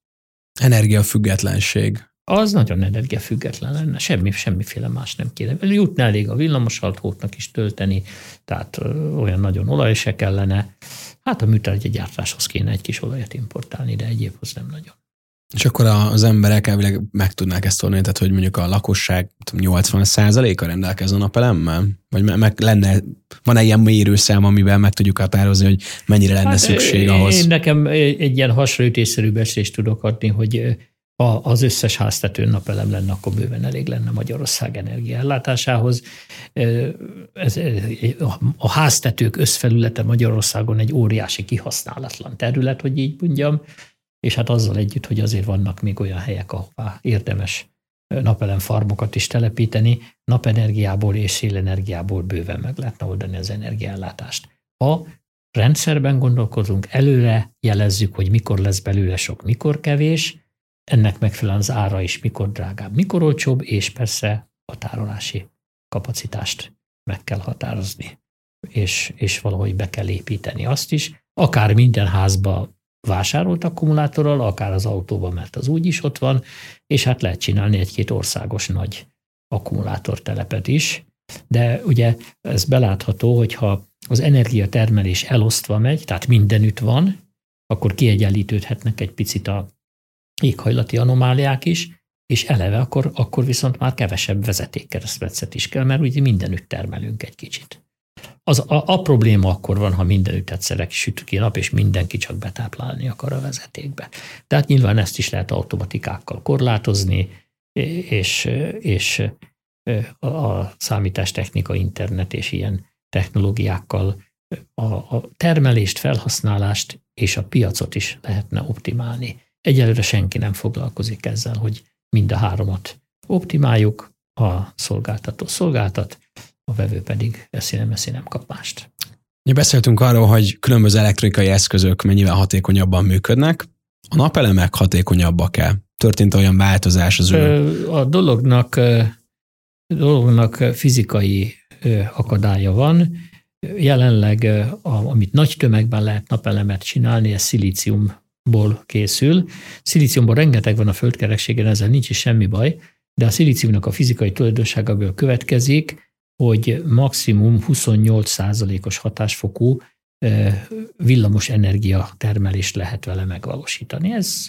Energiafüggetlenség. Az nagyon energiafüggetlen lenne, semmi, semmiféle más nem kéne. Jutna elég a villamosaltóknak is tölteni, tehát olyan nagyon olaj se kellene. Hát a műtárgya gyártáshoz kéne egy kis olajat importálni, de egyébhoz nem nagyon. És akkor az emberek elvileg meg tudnák ezt tolni, tehát hogy mondjuk a lakosság 80%-a rendelkezzen a napelemmel? Vagy meg lenne, van-e ilyen mérőszám, amivel meg tudjuk határozni, hogy mennyire lenne hát, szükség ahhoz? Én nekem egy ilyen hasraütésszerű beszélést tudok adni, hogy ha az összes háztetőn napelem lenne, akkor bőven elég lenne Magyarország energiaellátásához. Ez, a háztetők összfelülete Magyarországon egy óriási kihasználatlan terület, hogy így mondjam, és hát azzal együtt, hogy azért vannak még olyan helyek, ahová érdemes napelem farmokat is telepíteni, napenergiából és szélenergiából bőven meg lehetne oldani az energiállátást. Ha rendszerben gondolkozunk, előre jelezzük, hogy mikor lesz belőle sok, mikor kevés, ennek megfelelően az ára is mikor drágább, mikor olcsóbb, és persze a tárolási kapacitást meg kell határozni, és, és valahogy be kell építeni azt is. Akár minden házba vásárolt akkumulátorral, akár az autóban, mert az úgy is ott van, és hát lehet csinálni egy-két országos nagy akkumulátortelepet is. De ugye ez belátható, hogyha az energiatermelés elosztva megy, tehát mindenütt van, akkor kiegyenlítődhetnek egy picit a éghajlati anomáliák is, és eleve akkor, akkor viszont már kevesebb vezetékkeresztmetszet is kell, mert ugye mindenütt termelünk egy kicsit. Az a, a probléma akkor van, ha mindenütt egyszerre süt ki nap, és mindenki csak betáplálni akar a vezetékbe. Tehát nyilván ezt is lehet automatikákkal korlátozni, és, és a számítástechnika, internet és ilyen technológiákkal a, a termelést, felhasználást és a piacot is lehetne optimálni. Egyelőre senki nem foglalkozik ezzel, hogy mind a háromat optimáljuk, a szolgáltató szolgáltat, a vevő pedig eszi nem kap mást. Ja, beszéltünk arról, hogy különböző elektronikai eszközök mennyivel hatékonyabban működnek. A napelemek hatékonyabbak-e? Történt olyan változás az ő? A dolognak, dolognak fizikai akadálya van. Jelenleg, amit nagy tömegben lehet napelemet csinálni, ez szilíciumból készül. Szilíciumból rengeteg van a földkerekségen, ezzel nincs is semmi baj, de a szilíciumnak a fizikai tulajdonságából következik, hogy maximum 28%-os hatásfokú villamos energia termelést lehet vele megvalósítani. Ez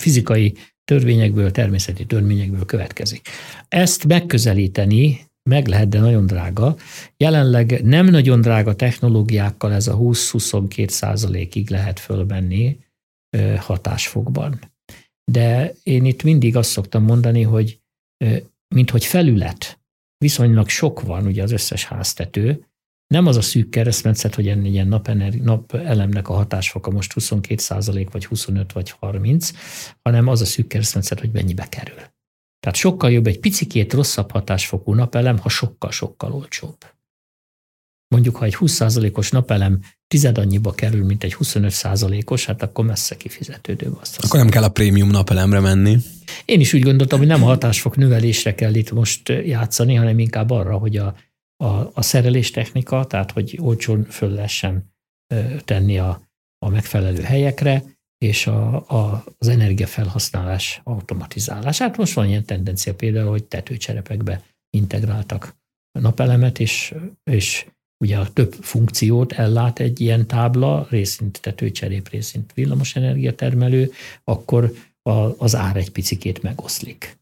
fizikai törvényekből, természeti törvényekből következik. Ezt megközelíteni meg lehet, de nagyon drága. Jelenleg nem nagyon drága technológiákkal ez a 20-22 százalékig lehet fölmenni hatásfokban. De én itt mindig azt szoktam mondani, hogy minthogy felület, viszonylag sok van ugye az összes háztető, nem az a szűk keresztmetszet, hogy egy ilyen napelemnek a hatásfoka most 22 százalék, vagy 25, vagy 30, hanem az a szűk keresztmetszet, hogy mennyibe kerül. Tehát sokkal jobb egy picikét rosszabb hatásfokú napelem, ha sokkal-sokkal olcsóbb. Mondjuk, ha egy 20%-os napelem tized annyiba kerül, mint egy 25%-os, hát akkor messze kifizetődő. Azt akkor nem kell a prémium napelemre menni. Én is úgy gondoltam, hogy nem a hatásfok növelésre kell itt most játszani, hanem inkább arra, hogy a, a, a szerelés technika, tehát hogy olcsón föl lehessen tenni a, a megfelelő helyekre, és a, a, az energiafelhasználás automatizálását. Most van ilyen tendencia például, hogy tetőcserepekbe integráltak napelemet, és, és ugye a több funkciót ellát egy ilyen tábla, részint tetőcserép, részint villamos energiatermelő, akkor a, az ár egy picikét megoszlik.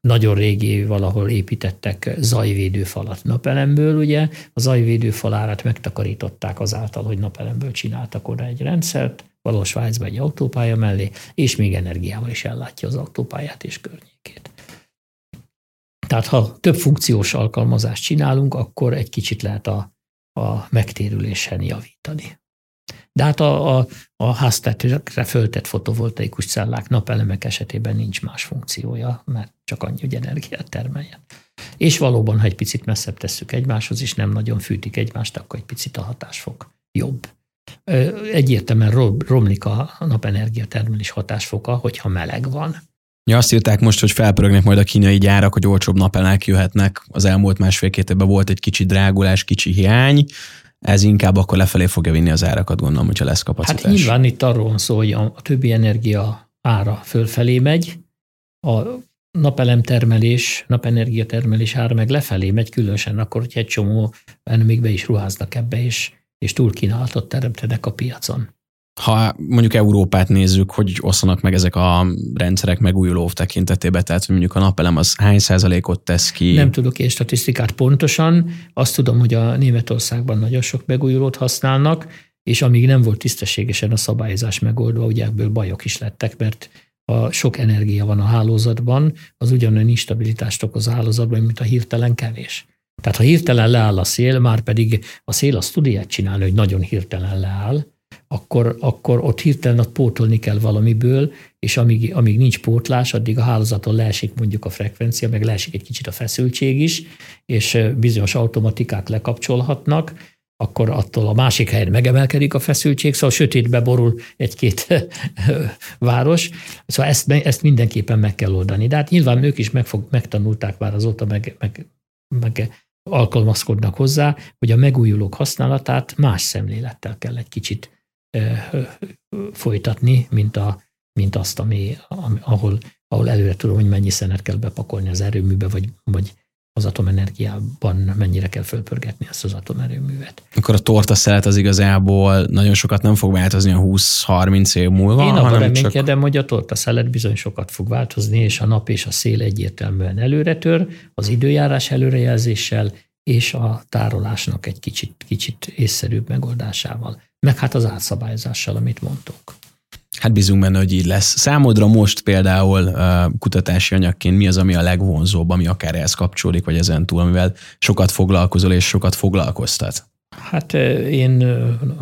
Nagyon régi valahol építettek zajvédőfalat napelemből, ugye a zajvédőfal árát megtakarították azáltal, hogy napelemből csináltak oda egy rendszert, valahol Svájcba egy autópálya mellé, és még energiával is ellátja az autópályát és környékét. Tehát ha több funkciós alkalmazást csinálunk, akkor egy kicsit lehet a, a megtérülésen javítani. De hát a, a, a háztetőkre föltett fotovoltaikus cellák napelemek esetében nincs más funkciója, mert csak annyi, hogy energiát termeljen. És valóban, ha egy picit messzebb tesszük egymáshoz, és nem nagyon fűtik egymást, akkor egy picit a hatásfok jobb. Egyértelműen romlik a napenergia termelés hatásfoka, hogyha meleg van. Ja, azt írták most, hogy felpörögnek majd a kínai gyárak, hogy olcsóbb napelemek jöhetnek. Az elmúlt másfél-két évben volt egy kicsi drágulás, kicsi hiány. Ez inkább akkor lefelé fogja vinni az árakat, gondolom, hogyha lesz kapacitás. Hát nyilván itt arról van szó, hogy a, többi energia ára fölfelé megy, a napelemtermelés, napenergia termelés ára meg lefelé megy, különösen akkor, hogy egy csomó még be is ruháznak ebbe, és, és túlkínálatot teremtenek a piacon ha mondjuk Európát nézzük, hogy oszlanak meg ezek a rendszerek megújuló tekintetében, tehát hogy mondjuk a napelem az hány százalékot tesz ki? Nem tudok én statisztikát pontosan, azt tudom, hogy a Németországban nagyon sok megújulót használnak, és amíg nem volt tisztességesen a szabályozás megoldva, ugye ebből bajok is lettek, mert ha sok energia van a hálózatban, az ugyanolyan instabilitást okoz a hálózatban, mint a hirtelen kevés. Tehát ha hirtelen leáll a szél, már pedig a szél azt tud ilyet csinálni, hogy nagyon hirtelen leáll, akkor, akkor ott hirtelen ott pótolni kell valamiből, és amíg, amíg nincs pótlás, addig a hálózaton leesik mondjuk a frekvencia, meg leesik egy kicsit a feszültség is, és bizonyos automatikák lekapcsolhatnak, akkor attól a másik helyen megemelkedik a feszültség, szóval sötétbe borul egy-két város. Szóval ezt, ezt mindenképpen meg kell oldani. De hát nyilván ők is megfog, megtanulták már azóta, meg, meg, meg alkalmazkodnak hozzá, hogy a megújulók használatát más szemlélettel kell egy kicsit folytatni, mint, a, mint azt, ami, ahol, ahol előre tudom, hogy mennyi szenet kell bepakolni az erőműbe, vagy, vagy az atomenergiában mennyire kell fölpörgetni ezt az atomerőművet. Akkor a torta szelet az igazából nagyon sokat nem fog változni a 20-30 év múlva. Én abban reménykedem, csak... hogy a torta szelet bizony sokat fog változni, és a nap és a szél egyértelműen előre tör, az időjárás előrejelzéssel, és a tárolásnak egy kicsit, kicsit észszerűbb megoldásával meg hát az átszabályozással, amit mondtunk. Hát bízunk benne, hogy így lesz. Számodra most például kutatási anyagként mi az, ami a legvonzóbb, ami akár ehhez kapcsolódik, vagy ezen túl, amivel sokat foglalkozol és sokat foglalkoztat? Hát én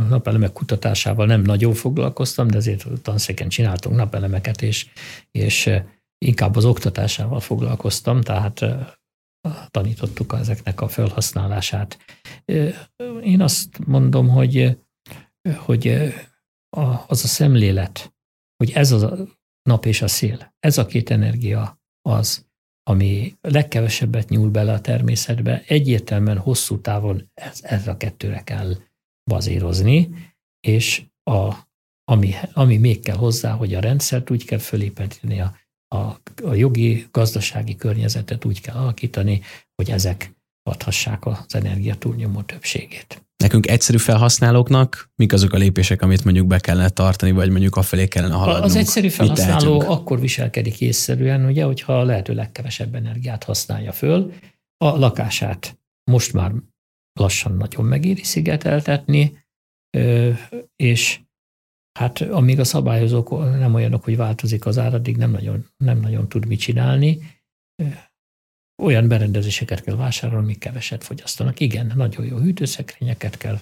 napelemek kutatásával nem nagyon foglalkoztam, de azért tanszéken csináltunk napelemeket, és, és inkább az oktatásával foglalkoztam, tehát tanítottuk ezeknek a felhasználását. Én azt mondom, hogy, hogy az a szemlélet, hogy ez a nap és a szél, ez a két energia az, ami legkevesebbet nyúl bele a természetbe, egyértelműen hosszú távon ez, erre a kettőre kell bazírozni, és a, ami, ami még kell hozzá, hogy a rendszert úgy kell fölépíteni, a, a, a jogi, gazdasági környezetet úgy kell alakítani, hogy ezek adhassák az energia túlnyomó többségét. Nekünk egyszerű felhasználóknak mik azok a lépések, amit mondjuk be kellene tartani, vagy mondjuk afelé kellene haladnunk? Az egyszerű felhasználó akkor viselkedik észszerűen, ugye, hogyha a lehető legkevesebb energiát használja föl. A lakását most már lassan nagyon megéri szigeteltetni, és hát amíg a szabályozók nem olyanok, hogy változik az áradig, nem nagyon, nem nagyon tud mit csinálni olyan berendezéseket kell vásárolni, amik keveset fogyasztanak. Igen, nagyon jó hűtőszekrényeket kell,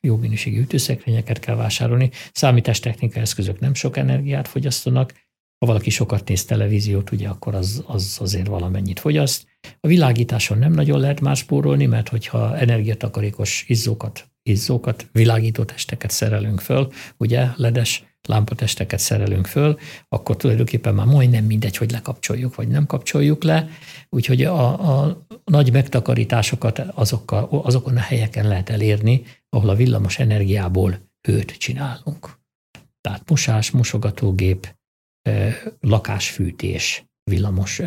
jó minőségű hűtőszekrényeket kell vásárolni. Számítástechnika eszközök nem sok energiát fogyasztanak. Ha valaki sokat néz televíziót, ugye akkor az, az azért valamennyit fogyaszt. A világításon nem nagyon lehet más spórolni, mert hogyha energiatakarékos izzókat, izzókat, világító testeket szerelünk föl, ugye ledes lámpatesteket szerelünk föl, akkor tulajdonképpen már majdnem mindegy, hogy lekapcsoljuk, vagy nem kapcsoljuk le. Úgyhogy a, a nagy megtakarításokat azokkal, azokon a helyeken lehet elérni, ahol a villamos energiából hőt csinálunk. Tehát mosás, mosogatógép, lakásfűtés, villamos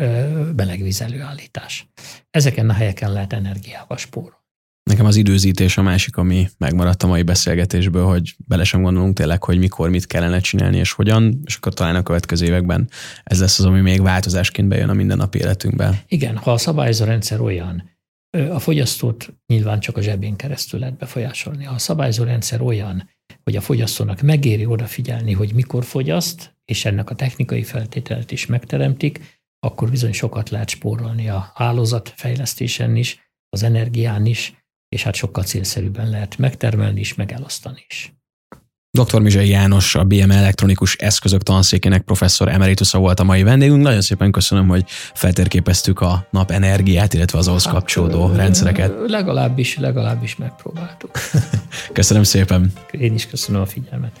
belegvízelőállítás. Ezeken a helyeken lehet energiával spórolni. Nekem az időzítés a másik, ami megmaradt a mai beszélgetésből, hogy bele sem gondolunk tényleg, hogy mikor mit kellene csinálni és hogyan, és akkor talán a következő években ez lesz az, ami még változásként bejön a mindennapi életünkbe. Igen, ha a szabályozó rendszer olyan, a fogyasztót nyilván csak a zsebén keresztül lehet befolyásolni. Ha a szabályozó rendszer olyan, hogy a fogyasztónak megéri odafigyelni, hogy mikor fogyaszt, és ennek a technikai feltételet is megteremtik, akkor bizony sokat lehet spórolni a hálózat fejlesztésen is, az energián is, és hát sokkal célszerűbben lehet megtermelni is, meg elosztani is. Dr. Mizsai János, a BM elektronikus eszközök tanszékének professzor emeritusa volt a mai vendégünk. Nagyon szépen köszönöm, hogy feltérképeztük a nap energiát, illetve az ahhoz hát, kapcsolódó rendszereket. Legalábbis, legalábbis megpróbáltuk. <laughs> köszönöm szépen. Én is köszönöm a figyelmet.